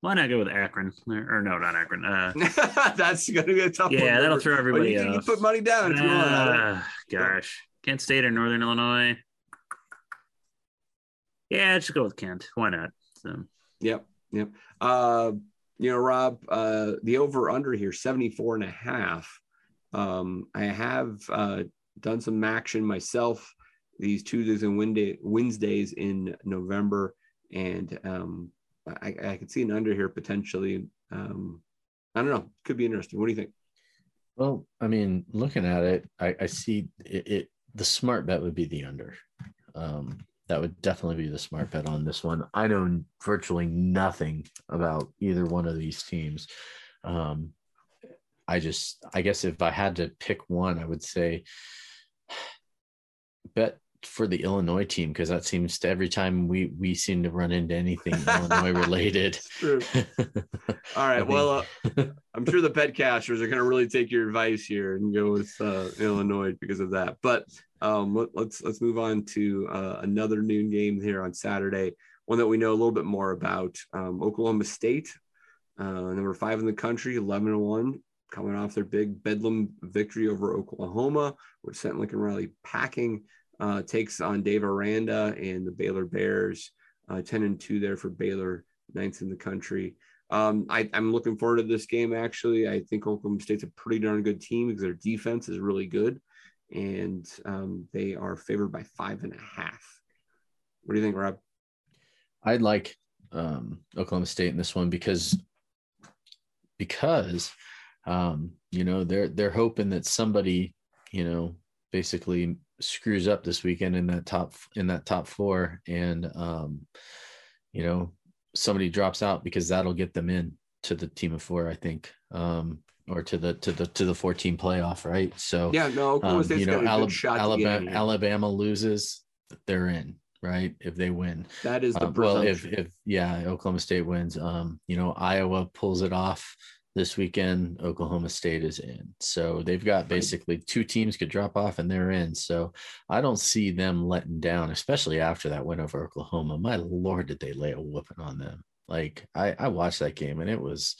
why not go with Akron or, or no, not Akron? Uh, That's going to be a tough one. yeah, that'll throw everybody you, can- you put money down if you want. Ah, gosh, Kent State or Northern Illinois. Yeah, just go with Kent. Why not? So, Yep. Yep. Uh, you know, Rob, uh, the over under here, 74 and a half. Um, I have uh, done some action myself these Tuesdays and Wednesday, Wednesdays in November. And um, I, I could see an under here potentially. Um, I don't know. Could be interesting. What do you think? Well, I mean, looking at it, I, I see it, it. The smart bet would be the under. Um, that would definitely be the smart bet on this one. I know virtually nothing about either one of these teams. Um, I just, I guess if I had to pick one, I would say bet for the Illinois team because that seems to every time we we seem to run into anything Illinois related. All right. Well, uh, I'm sure the pet cashers are going to really take your advice here and go with uh, Illinois because of that. But um, let, us let's, let's move on to uh, another noon game here on Saturday. One that we know a little bit more about. Um, Oklahoma State, uh, number five in the country, 11 and one, coming off their big Bedlam victory over Oklahoma, which sent Lincoln Riley packing uh, takes on Dave Aranda and the Baylor Bears, uh, 10 and 2 there for Baylor, ninth in the country. Um, I, am looking forward to this game, actually. I think Oklahoma State's a pretty darn good team because their defense is really good, and um, they are favored by five and a half. What do you think, Rob? I'd like um, Oklahoma State in this one because because um, you know they're they're hoping that somebody you know basically screws up this weekend in that top in that top four and um you know somebody drops out because that'll get them in to the team of four i think um or to the to the to the 14 playoff right? So yeah no um, you know alabama alabama, alabama loses they're in right? If they win. That is the uh, well if if yeah oklahoma state wins um you know iowa pulls it off this weekend oklahoma state is in so they've got basically two teams could drop off and they're in so i don't see them letting down especially after that win over oklahoma my lord did they lay a whooping on them like i i watched that game and it was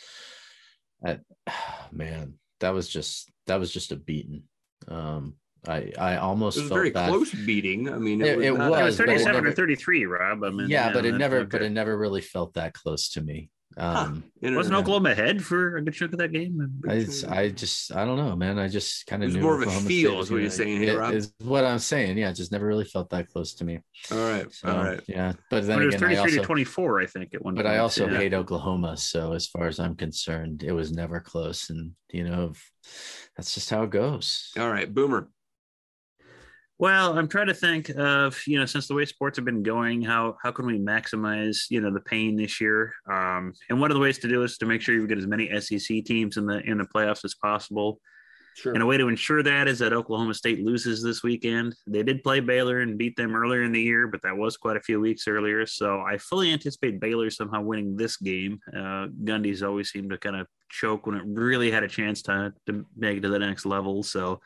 at man that was just that was just a beating um I, I almost it was felt very bad. close beating. I mean, it, it was, it was 37 never, or 33, Rob. I mean, yeah, yeah but it never, but it never really felt that close to me. Um, huh. Wasn't Oklahoma ahead for a good chunk of that game? I, I just, I don't know, man. I just kind of knew more of a feel, is what you're saying here, Rob. Is what I'm saying. Yeah, it just never really felt that close to me. All right, so, all right, yeah. But then but it was again, 33 also, to 24, I think, at one. But point. I also yeah. hate Oklahoma, so as far as I'm concerned, it was never close, and you know, that's just how it goes. All right, Boomer. Well, I'm trying to think of you know since the way sports have been going, how how can we maximize you know the pain this year? Um, and one of the ways to do is to make sure you get as many SEC teams in the in the playoffs as possible. Sure. And a way to ensure that is that Oklahoma State loses this weekend. They did play Baylor and beat them earlier in the year, but that was quite a few weeks earlier. So I fully anticipate Baylor somehow winning this game. Uh, Gundy's always seemed to kind of choke when it really had a chance to to make it to the next level. So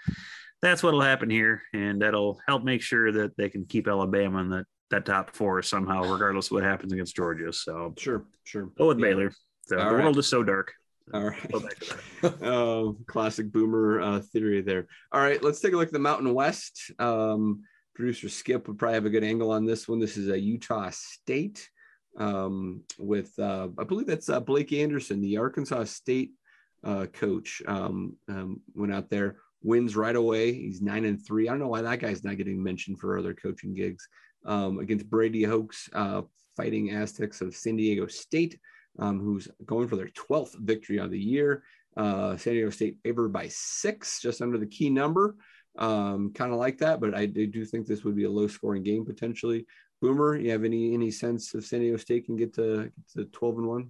that's what'll happen here, and that'll help make sure that they can keep Alabama in that that top four somehow, regardless of what happens against Georgia. So sure, sure. Go with yeah. Baylor. So All the right. world is so dark. All right. uh, classic boomer uh, theory there. All right, let's take a look at the Mountain West. Um, producer Skip would probably have a good angle on this one. This is a Utah State um, with, uh, I believe that's uh, Blake Anderson, the Arkansas State uh, coach, um, um, went out there wins right away. He's nine and three. I don't know why that guy's not getting mentioned for other coaching gigs. Um, against Brady Hoke's uh, fighting Aztecs of San Diego State, um, who's going for their 12th victory of the year. Uh, San Diego State favored by six, just under the key number. Um, kind of like that, but I, do think this would be a low scoring game potentially. Boomer, you have any any sense if San Diego State can get to, get to 12 and one?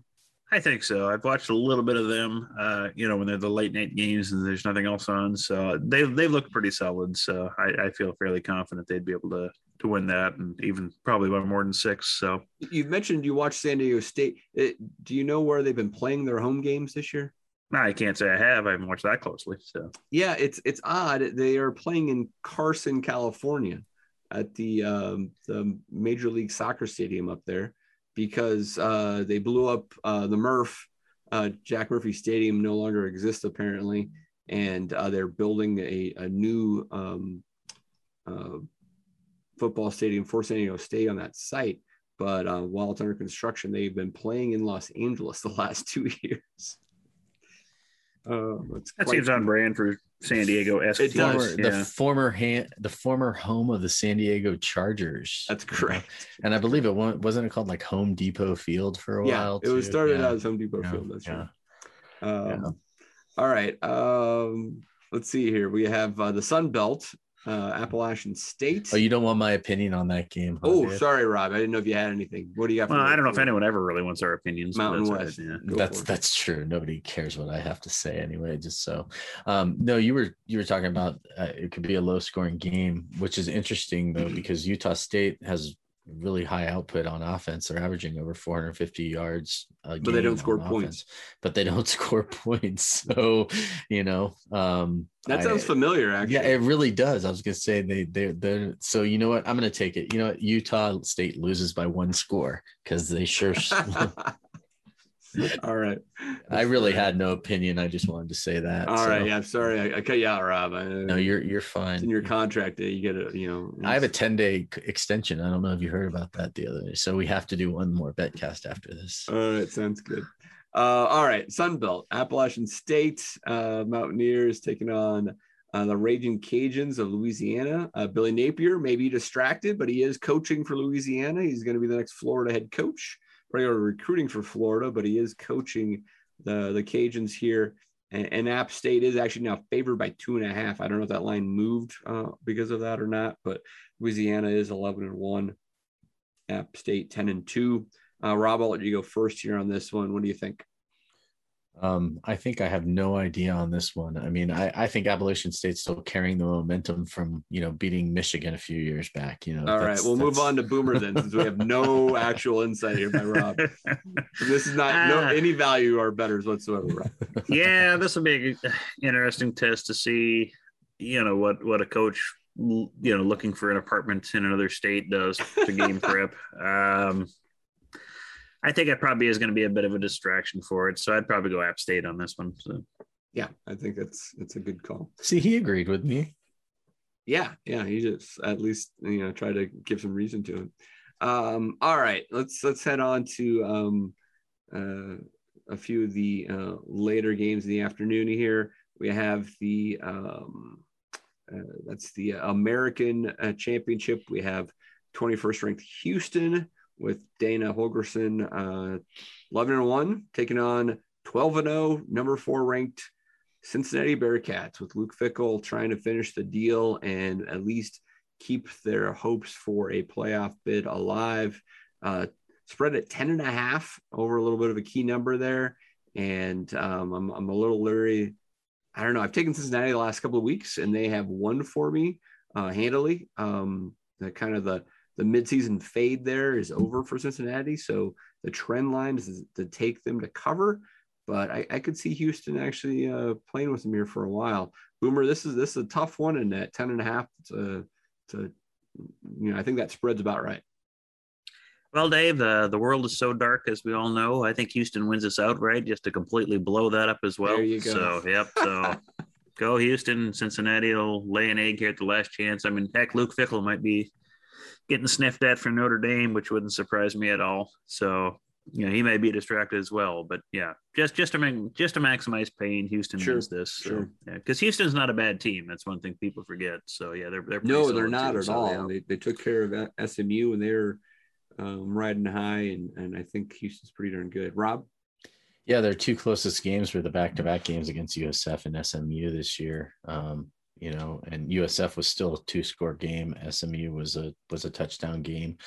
I think so. I've watched a little bit of them, uh, you know, when they're the late night games and there's nothing else on. So they they look pretty solid. So I, I, feel fairly confident they'd be able to to win that and even probably by more than six. So you mentioned you watched San Diego State. It, do you know where they've been playing their home games this year? I can't say I have. I haven't watched that closely. So yeah, it's it's odd. They are playing in Carson, California, at the um, the Major League Soccer stadium up there because uh, they blew up uh, the Murph. Uh, Jack Murphy Stadium no longer exists apparently, and uh, they're building a, a new um, uh, football stadium for San Diego State on that site. But uh, while it's under construction, they've been playing in Los Angeles the last two years. Uh, that seems on brand for San Diego. It does. Yeah. The former hand, the former home of the San Diego Chargers. That's correct. And I believe it wasn't it called like Home Depot Field for a yeah, while. It was started yeah. as Home Depot yeah. Field. That's right. Um, all right. Um, let's see here. We have uh, the Sun Belt. Uh, Appalachian State. Oh, you don't want my opinion on that game? huh, Oh, Dave? sorry, Rob. I didn't know if you had anything. What do you got? Well, I don't know if anyone ever really wants our opinions. Mountain that's all right, West. yeah. That's that's true. Nobody cares what I have to say anyway. Just so, um, no, you were you were talking about uh, it could be a low scoring game, which is interesting though because Utah State has really high output on offense. They're averaging over 450 yards, a But they don't score on points. But they don't score points. So, you know, um, That sounds I- familiar, actually. yeah, it really does. I was gonna say they they they so you know what? I'm gonna take it. You know what? Utah State loses by one score because they sure. All right. I really had no opinion. I just wanted to say that. All so- right. Yeah. I'm sorry. I, I cut you out, Rob. I, No, you're you're it's fine. in your contract. You get a, you know. I have a 10 day extension. I don't know if you heard about that the other day. So we have to do one more betcast after this. All right, sounds good. Uh, all right, Sunbelt, Appalachian State uh, Mountaineers taking on uh, the Raging Cajuns of Louisiana. Uh, Billy Napier may be distracted, but he is coaching for Louisiana. He's going to be the next Florida head coach. Probably recruiting for Florida, but he is coaching the the Cajuns here. And, and App State is actually now favored by two and a half. I don't know if that line moved uh, because of that or not, but Louisiana is eleven and one. App State ten and two. Uh, Rob, I'll let you go first here on this one. What do you think? Um, I think I have no idea on this one. I mean, I, I think Appalachian State's still carrying the momentum from, you know, beating Michigan a few years back. You know, All right, that's- we'll move on to Boomer then, since we have no actual insight here by Rob. This is not no Ah. any value or betters whatsoever. Rob. yeah, this will be an interesting test to see, you know, what what a coach, you know, looking for an apartment in another state does to game prep. Um, I think it probably is going to be a bit of a distraction for it, so I'd probably go App State on this one. So. Yeah, I think that's that's a good call. See, he agreed with me. Yeah, yeah, he just at least you know try to give some reason to it. Um, all right, let's let's head on to um, uh, a few of the uh, later games in the afternoon here. We have the um, uh, that's the American uh, Championship. We have 21st ranked Houston with Dana Holgorsen, uh, 11 and one, taking on 12 and 0, number four ranked Cincinnati Bearcats with Luke Fickell trying to finish the deal and at least keep their hopes for a playoff bid alive. Uh, spread at 10 and a half over a little bit of a key number there. And um, I'm, I'm a little leery. I don't know. I've taken Cincinnati the last couple of weeks and they have won for me uh, handily. Um, the kind of the, the midseason fade there is over for Cincinnati. So the trend line is to take them to cover but I, I could see Houston actually uh, playing with them here for a while. Boomer, this is this is a tough one, and at ten and a half, to, to you know, I think that spreads about right. Well, Dave, the the world is so dark, as we all know. I think Houston wins this outright, just to completely blow that up as well. There you go. So, yep. So, go Houston. Cincinnati will lay an egg here at the last chance. I mean, heck, Luke Fickell might be getting sniffed at for Notre Dame, which wouldn't surprise me at all. So, you know, he may be distracted as well. But yeah, just just to make just to maximize pain, Houston Sure, wins this. So, sure. yeah, because Houston's not a bad team. That's one thing people forget. So yeah, they're they're No, they're not too. at So, all. yeah. They, they took care of SMU, and they're um, riding high, and and I think Houston's pretty darn good. Rob, Yeah, their two closest games were the back-to-back games against USF and SMU this year. Um, you know, and USF was still a two-score game. SMU was a was a touchdown game.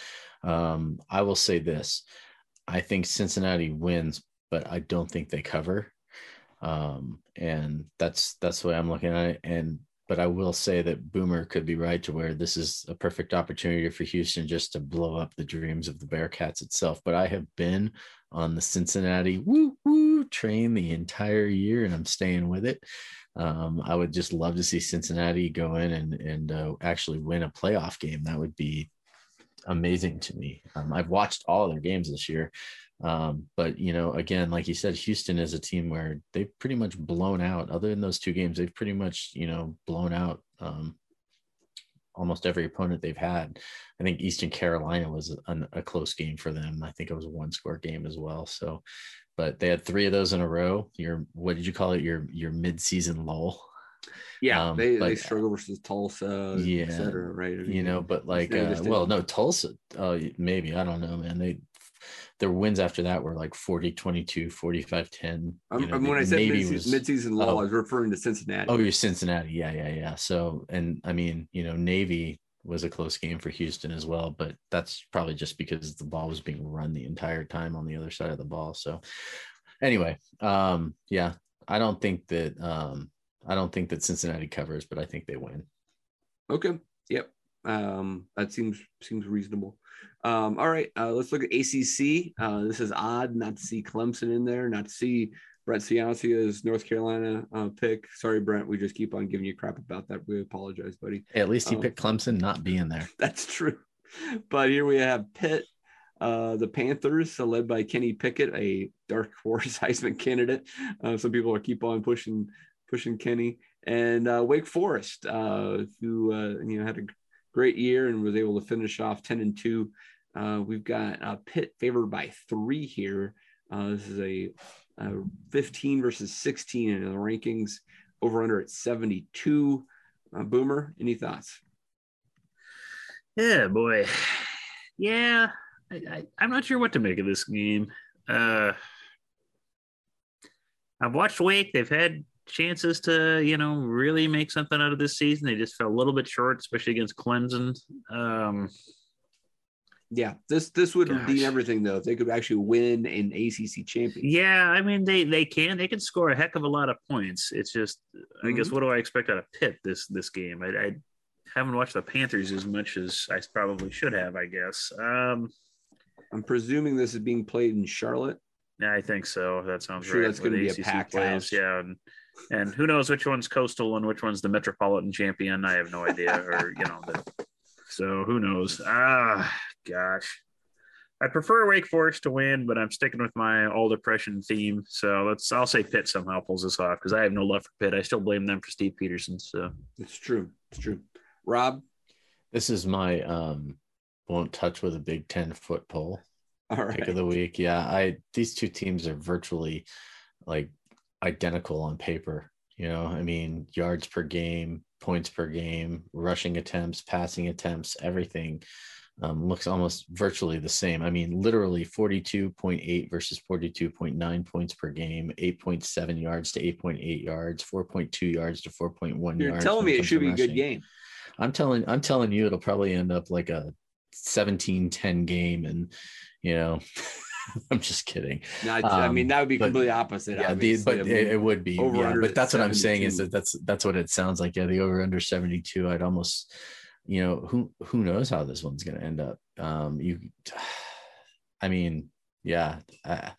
Um, I will say this: I think Cincinnati wins, but I don't think they cover. Um, and that's that's the way I'm looking at it. And but I will say that Boomer could be right to where this is a perfect opportunity for Houston just to blow up the dreams of the Bearcats itself. But I have been on the Cincinnati woo woo train the entire year, and I'm staying with it. Um, I would just love to see Cincinnati go in and and uh, actually win a playoff game. That would be amazing to me. Um, I've watched all their games this year, um, but you know, again, like you said, Houston is a team where they've pretty much blown out. Other than those two games, they've pretty much you know blown out um, almost every opponent they've had. I think Eastern Carolina was an, a close game for them. I think it was a one score game as well. So, but they had three of those in a row. Your what did you call it? Your your mid season lull. yeah, Um, they, they struggle versus Tulsa, Yeah, et cetera, right? you know but like uh, well no tulsa uh maybe i don't know man they their wins after that were like 40 22 45 10 Um, you know, when I said mid-season, was- mid-season lull, oh. I was referring to Cincinnati. oh you're cincinnati yeah yeah yeah so and i mean you know navy was a close game for houston as well but that's probably just because the ball was being run the entire time on the other side of the ball so anyway um yeah i don't think that um i don't think that cincinnati covers but i think they win Okay. Yep. Um, that seems seems reasonable. Um, all right. Uh, let's look at ACC. Uh, this is odd not to see Clemson in there, not to see Brett Ciancia's North Carolina uh, pick. Sorry, Brent. We just keep on giving you crap about that. We apologize, buddy. at least he Um, picked clemson not being there That's true. But here we have Pitt, uh, the Panthers, uh, led by Kenny Pickett, a dark horse Heisman candidate. Uh, some people are keep on pushing pushing Kenny, and uh, Wake Forest, uh, who uh, you know had a great year and was able to finish off ten and two. Uh, we've got uh, Pitt favored by three here. Uh, this is a, a 15 versus 16 in the rankings. Over under at 72. Uh, Boomer, any thoughts? Yeah, boy. Yeah, I, I'm not sure what to make of this game. Uh, I've watched Wake. They've had chances to, you know, really make something out of this season. They just fell a little bit short, especially against Clemson. Um, Yeah, this this would Gosh. redeem everything though. If they could actually win an ACC championship. yeah, I mean they they can they can score a heck of a lot of points. It's just I guess Mm-hmm. what do I expect out of Pitt this this game? I, I haven't watched the Panthers as much as I probably should have. I guess. Um, I'm presuming this is being played in Charlotte. Yeah, I think so. That sounds Sure right. that's gonna with be a ACC packed plays, house. Yeah, and, and who knows which one's coastal and which one's the metropolitan champion? I have no idea. or you know, the, so who knows? Ah, gosh. I prefer Wake Forest to win, but I'm sticking with my all depression theme. So let's. I'll say Pitt somehow pulls this off because I have no love for Pitt. I still blame them for Steve Pederson. So It's true. It's true. Rob, this is my um won't touch with a big 10 foot pole all pick of the week. Yeah, I these two teams are virtually like identical on paper. You know, I mean, yards per game, points per game, rushing attempts, passing attempts, everything um, looks almost virtually the same. I mean, literally 42.8 versus 42.9 points per game, 8.7 yards to 8.8 yards, 4.2 yards to 4.1 You're yards. telling me it should be a good game. I'm telling I'm telling you it'll probably end up like a 17-10 game and you know I'm just kidding. No, I, mean Um, that would be completely opposite. Yeah, the, but I it, mean, it would be over yeah, but at that's what I'm saying is that that's that's what it sounds like. Yeah, the over under 72. I'd almost you know who who knows how this one's going to end up. Um you I mean, yeah, I,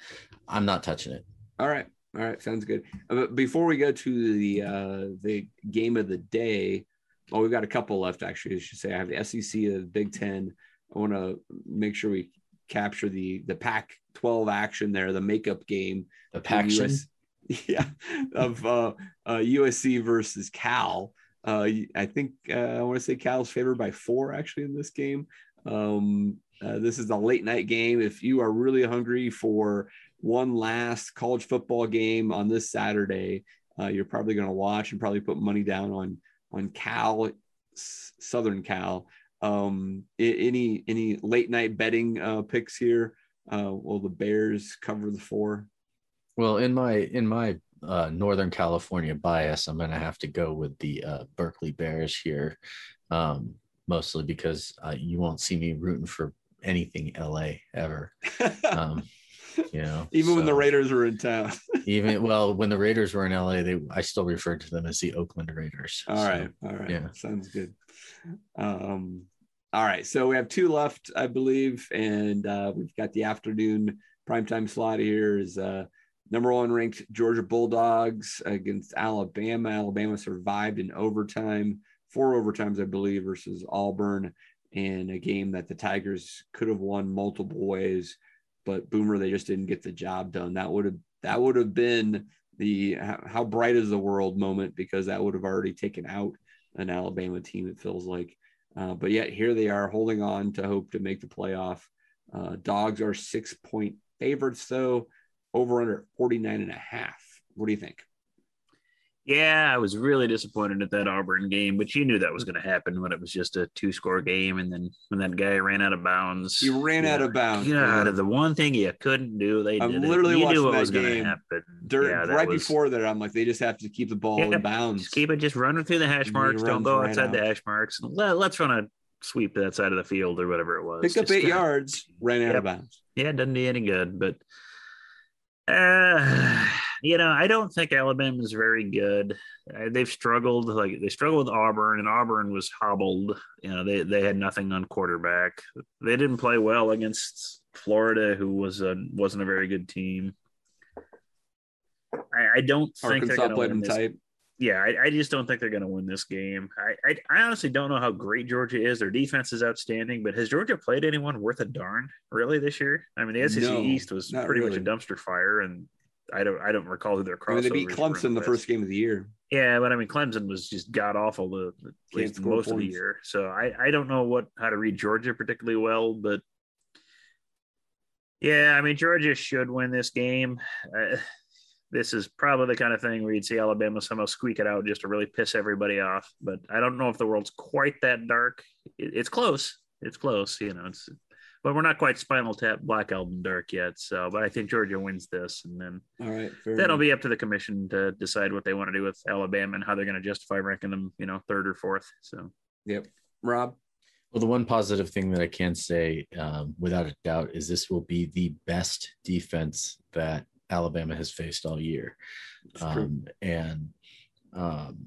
I'm not touching it. all right. All right. Sounds good. Uh, But before we go to the uh, the game of the day, well, we've got a couple left actually. I should say I have the SEC, the Big Ten. I want to make sure we capture the the Pac-12 action there, the makeup game. The. US yeah, of uh, uh, USC versus Cal. Uh, I think uh, I want to say Cal's favored by four actually in this game. Um, uh, this is a late night game. If you are really hungry for one last college football game on this Saturday, uh, you're probably going to watch and probably put money down on on Cal, Southern Cal. Um, any any late night betting uh, picks here? Uh, will the Bears cover the four? Well, in my in my uh, Northern California bias, I'm going to have to go with the uh, Berkeley Bears here, um, mostly because uh, you won't see me rooting for anything LA ever. Um, you know, Even when the Raiders were in town. even well, when the Raiders were in LA, they I still referred to them as the Oakland Raiders. All So, right. All right. yeah. Sounds good. Um, all right. So we have two left, I believe. And uh, we've got the afternoon primetime slot here is uh, number one ranked Georgia Bulldogs against Alabama. Alabama survived in overtime, four overtimes, I believe, versus Auburn in a game that the Tigers could have won multiple ways. But Boomer, they just didn't get the job done. That would have that would have been the how, bright is the world moment because that would have already taken out an Alabama team. It feels like, uh, but yet here they are holding on to hope to make the playoff. Uh, dogs are six point favorites though, over under 49 and a half. What do you think? Yeah, I was really disappointed at that Auburn game, but you knew that was going to happen when it was just a two score game. And then when that guy ran out of bounds, He ran out of bounds. Yeah, the one thing you couldn't do, they I'm did it. literally You watching knew what that was going to game happen. Dur- yeah, right was- before that, I'm like, they just have to keep the ball Yep, in bounds. Just keep it, just running through the hash marks. Don't go right outside the hash marks. Let, us run a sweep to that side of the field or whatever it was. Picked up Just eight kinda- yards, ran out Yep. of bounds. Yeah, it doesn't do any good. But uh, you know, I don't think Alabama is very good. Uh, they've struggled. Like they struggled with Auburn, and Auburn was hobbled. You know, they they had nothing on quarterback. They didn't play well against Florida, who was a wasn't a very good team. I, I don't think they're Arkansas played them tight. Yeah, I, I just don't think they're going to win this game. I, I I honestly don't know how great Georgia is. Their defense is outstanding, but has Georgia played anyone worth a darn really this year? I mean, the SEC No, East was pretty really. much a dumpster fire, and I don't I don't recall who their I mean, they beat Clemson the first game of the year. Yeah, but I mean, Clemson was just god awful the, the at least score most of the year. So I I don't know what how to read Georgia particularly well, but yeah, I mean Georgia should win this game. Uh, this is probably the kind of thing where you'd see Alabama somehow squeak it out just to really piss everybody off. But I don't know if the world's quite that dark. It, it's close. It's close. You know, it's but we're not quite Spinal Tap Black Album dark yet. So, but I think Georgia wins this, and then All right. fair that'll be up to the commission to decide what they want to do with Alabama and how they're going to justify ranking them, you know, third or fourth. So Yep. Rob. Well, the one positive thing that I can say um, without a doubt is this will be the best defense that Alabama has faced all year. Um, and um,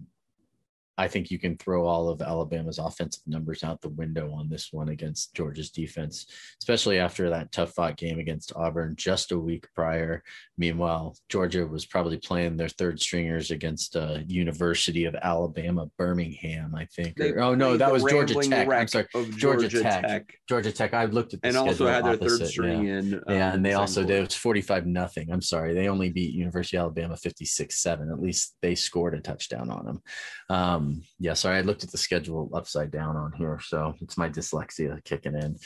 I think you can throw all of Alabama's offensive numbers out the window on this one against Georgia's defense, especially after that tough fought game against Auburn just a week prior. Meanwhile, Georgia was probably playing their third stringers against uh, University of Alabama, Birmingham, I think. They Or- oh no, that was Georgia Tech. I'm sorry, Georgia, Georgia Tech. Tech. Georgia Tech. I looked at the and also had their third opposite, string yeah. in. Yeah, um, and they also did it was 45 nothing. I'm sorry. They only beat University of Alabama 56-7. At least they scored a touchdown on them. Um, yeah, sorry, I looked at the schedule upside down on here. So it's my dyslexia kicking in.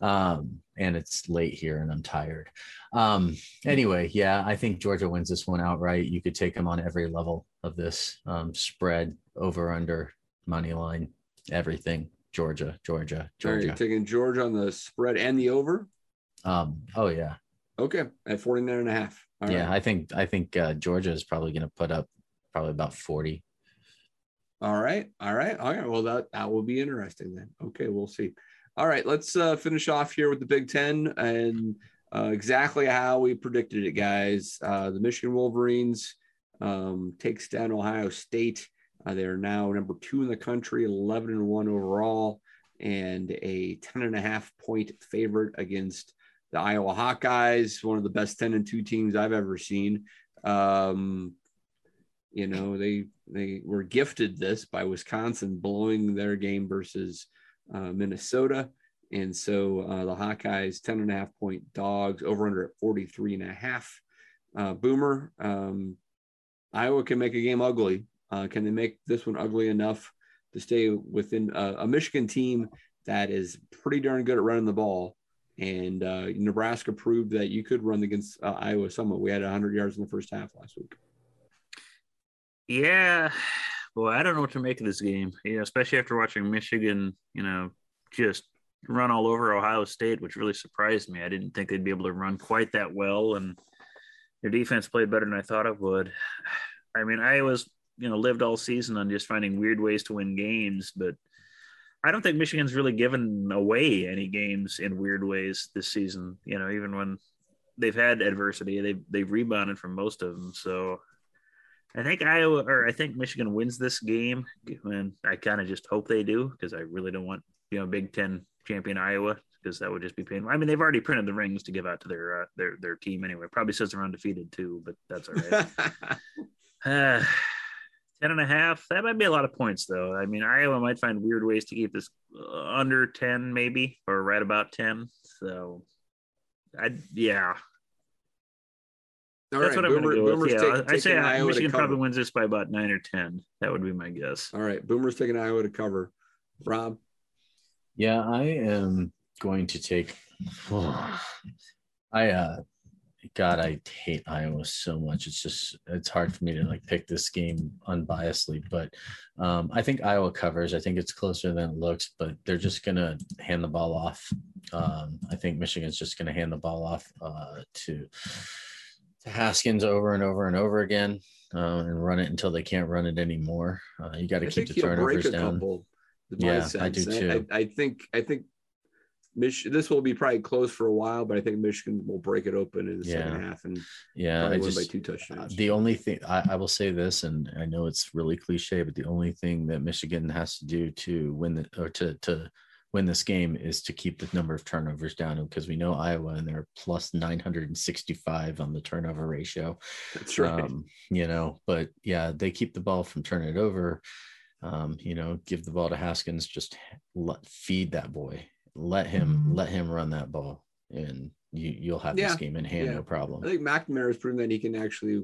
Um, and it's late here and I'm tired. Um, anyway, yeah, I think Georgia wins this one outright. You could take them on every level of this um, spread, over, under, money line, everything. Georgia, Georgia, Georgia. you're taking Georgia on the spread and the over. Um, oh yeah. Okay, at 49 and a half. All yeah, right. I think I think uh, Georgia is probably going to put up probably about forty. All right. All right. All right. Well, that that will be interesting then. Okay, we'll see. All right, let's uh, finish off here with the Big Ten and uh, exactly how we predicted it, guys. Uh, the Michigan Wolverines um, takes down Ohio State. Uh, they are now number two in the country, 11 and one overall, and a 10 and a half point favorite against the Iowa Hawkeyes, one of the best 10 and two teams I've ever seen. Um, you know, they they were gifted this by Wisconsin blowing their game versus uh, Minnesota. And so uh, the Hawkeyes 10 and a half point dogs over under at 43 and a half. Uh, Boomer, um, Iowa can make a game ugly. Uh, can they make this one ugly enough to stay within uh, a Michigan team that is pretty darn good at running the ball? And uh, Nebraska proved that you could run against Iowa somewhat. We had 100 yards in the first half last week. Yeah, boy, I don't know what to make of this game. You know, especially after watching Michigan, you know, just run all over Ohio State, which really surprised me. I didn't think they'd be able to run quite that well, and their defense played better than I thought it would. I mean, I was, you know, lived all season on just finding weird ways to win games, but I don't think Michigan's really given away any games in weird ways this season. You know, even when they've had adversity, they've they've rebounded from most of them. So I think Iowa or I think Michigan wins this game, and I kind of just hope they do because I really don't want you know Big Ten champion Iowa because that would just be painful. I mean, they've already printed the rings to give out to their uh, their their team anyway. Probably says they're undefeated too, but that's all right. Uh, 10 and a half. That might be a lot of points, though. I mean, Iowa might find weird ways to keep this under 10, maybe, or right about 10. So, I yeah, All that's right, what I'm Boomer- going to go with. Yeah, take- I say taking uh, Iowa to Michigan probably wins this by about nine or 10. That would be my guess. All right, Boomer's taking Iowa to cover. Rob, Yeah, I am going to take. I uh, God, I hate Iowa so much. It's just it's hard for me to like pick this game unbiasedly, but um, I think Iowa covers. I think it's closer than it looks, but they're just gonna hand the ball off. Um, I think Michigan's just gonna hand the ball off uh, to to Haskins over and over and over again uh, and run it until they can't run it anymore. Uh, you got to keep the turnovers down. Couple, yeah, I do too. I, I, think I think Mich- this will be probably closed for a while, but I think Michigan will break it open in the yeah. second half and yeah, I just, by two touchdowns. The only thing I, I, will say this, and I know it's really cliche, but the only thing that Michigan has to do to win the or to to win this game is to keep the number of turnovers down because we know Iowa and they're plus 965 on the turnover ratio. That's right. Um, you know, but yeah, they keep the ball from turning it over. Um, you know, give the ball to Haskins, just let, feed that boy, let him, mm-hmm. let him run that ball and you, you'll have yeah. this game in hand, yeah. no problem. I think McNamara has proven that he can actually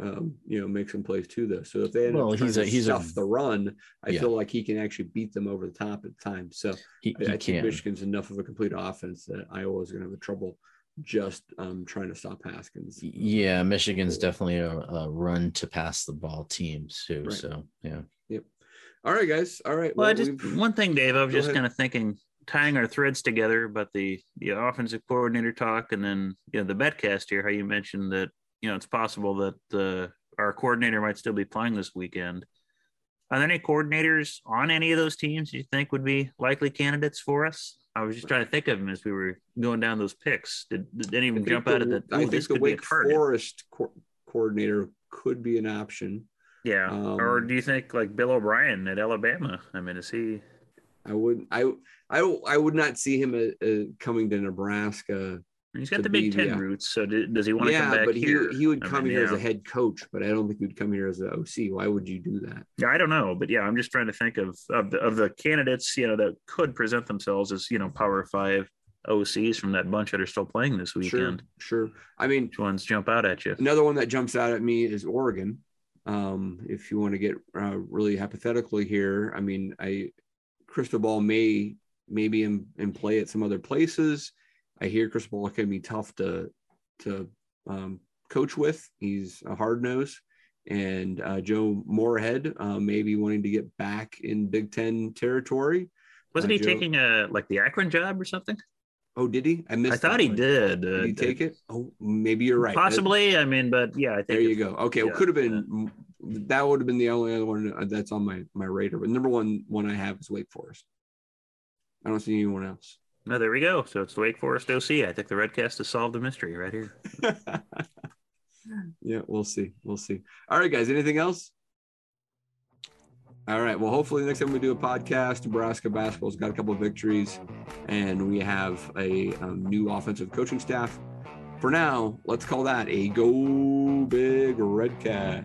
um, you know, make some plays too, though. So if they end well, up he's a, he's stuff a, the run, I yeah. feel like he can actually beat them over the top at times. So he, he I, I think Michigan's enough of a complete offense that Iowa is going to have trouble just um, trying to stop Haskins. Yeah, Michigan's definitely a, a, run to pass the ball team too. Right. So yeah. Yep. All right, guys. All right. Well, well just one thing, Dave. I was just kind of thinking, tying our threads together, about the the offensive coordinator talk, and then you know the betcast here. How you mentioned that you know, it's possible that uh, our coordinator might still be playing this weekend. Are there any coordinators on any of those teams you think would be likely candidates for us? I was just trying to think of them as we were going down those picks. Did, did any of them jump the, out of that? I think the Wake Forest co- coordinator could be an option. Yeah. Um, or do you think like Bill O'Brien at Alabama? I mean, is he? I would I I I would not see him uh, uh, coming to Nebraska He's got the Big Ten yeah. roots, so does he want to yeah, come back Yeah, but he, here? He would come I mean, here yeah. as a head coach, but I don't think he would come here as an OC. Why would you do that? Yeah, I don't know, but yeah, I'm just trying to think of of the, of the candidates, you know, that could present themselves as you know Power Five OCs from that bunch that are still playing this weekend. Sure, sure. I mean, which ones jump out at you? Another one that jumps out at me is Oregon. Um, if you want to get uh, really hypothetically here, I mean, I Cristobal may maybe in, in play at some other places I hear Cristobal can be tough to to um, coach with. He's a hard nose, and uh, Joe Moorhead uh, maybe wanting to get back in Big Ten territory. Wasn't uh, he Joe, taking a like the Akron job or something? Oh, did he? I missed. I thought he did. did he uh, take it? Oh, maybe you're right. Possibly. I mean, but yeah, I think there you go. Okay, yeah, well, could have been. That would have been the only other one that's on my my radar. But number one one I have is Wake Forest. I don't see anyone else. No, there we go. So it's the Wake Forest OC. I think the Redcast has solved the mystery right here. yeah, we'll see. We'll see. All right, guys. Anything else? All right. Well, hopefully next time we do a podcast, Nebraska basketball's got a couple of victories, and we have a um, new offensive coaching staff. For now, let's call that a Go Big Redcast.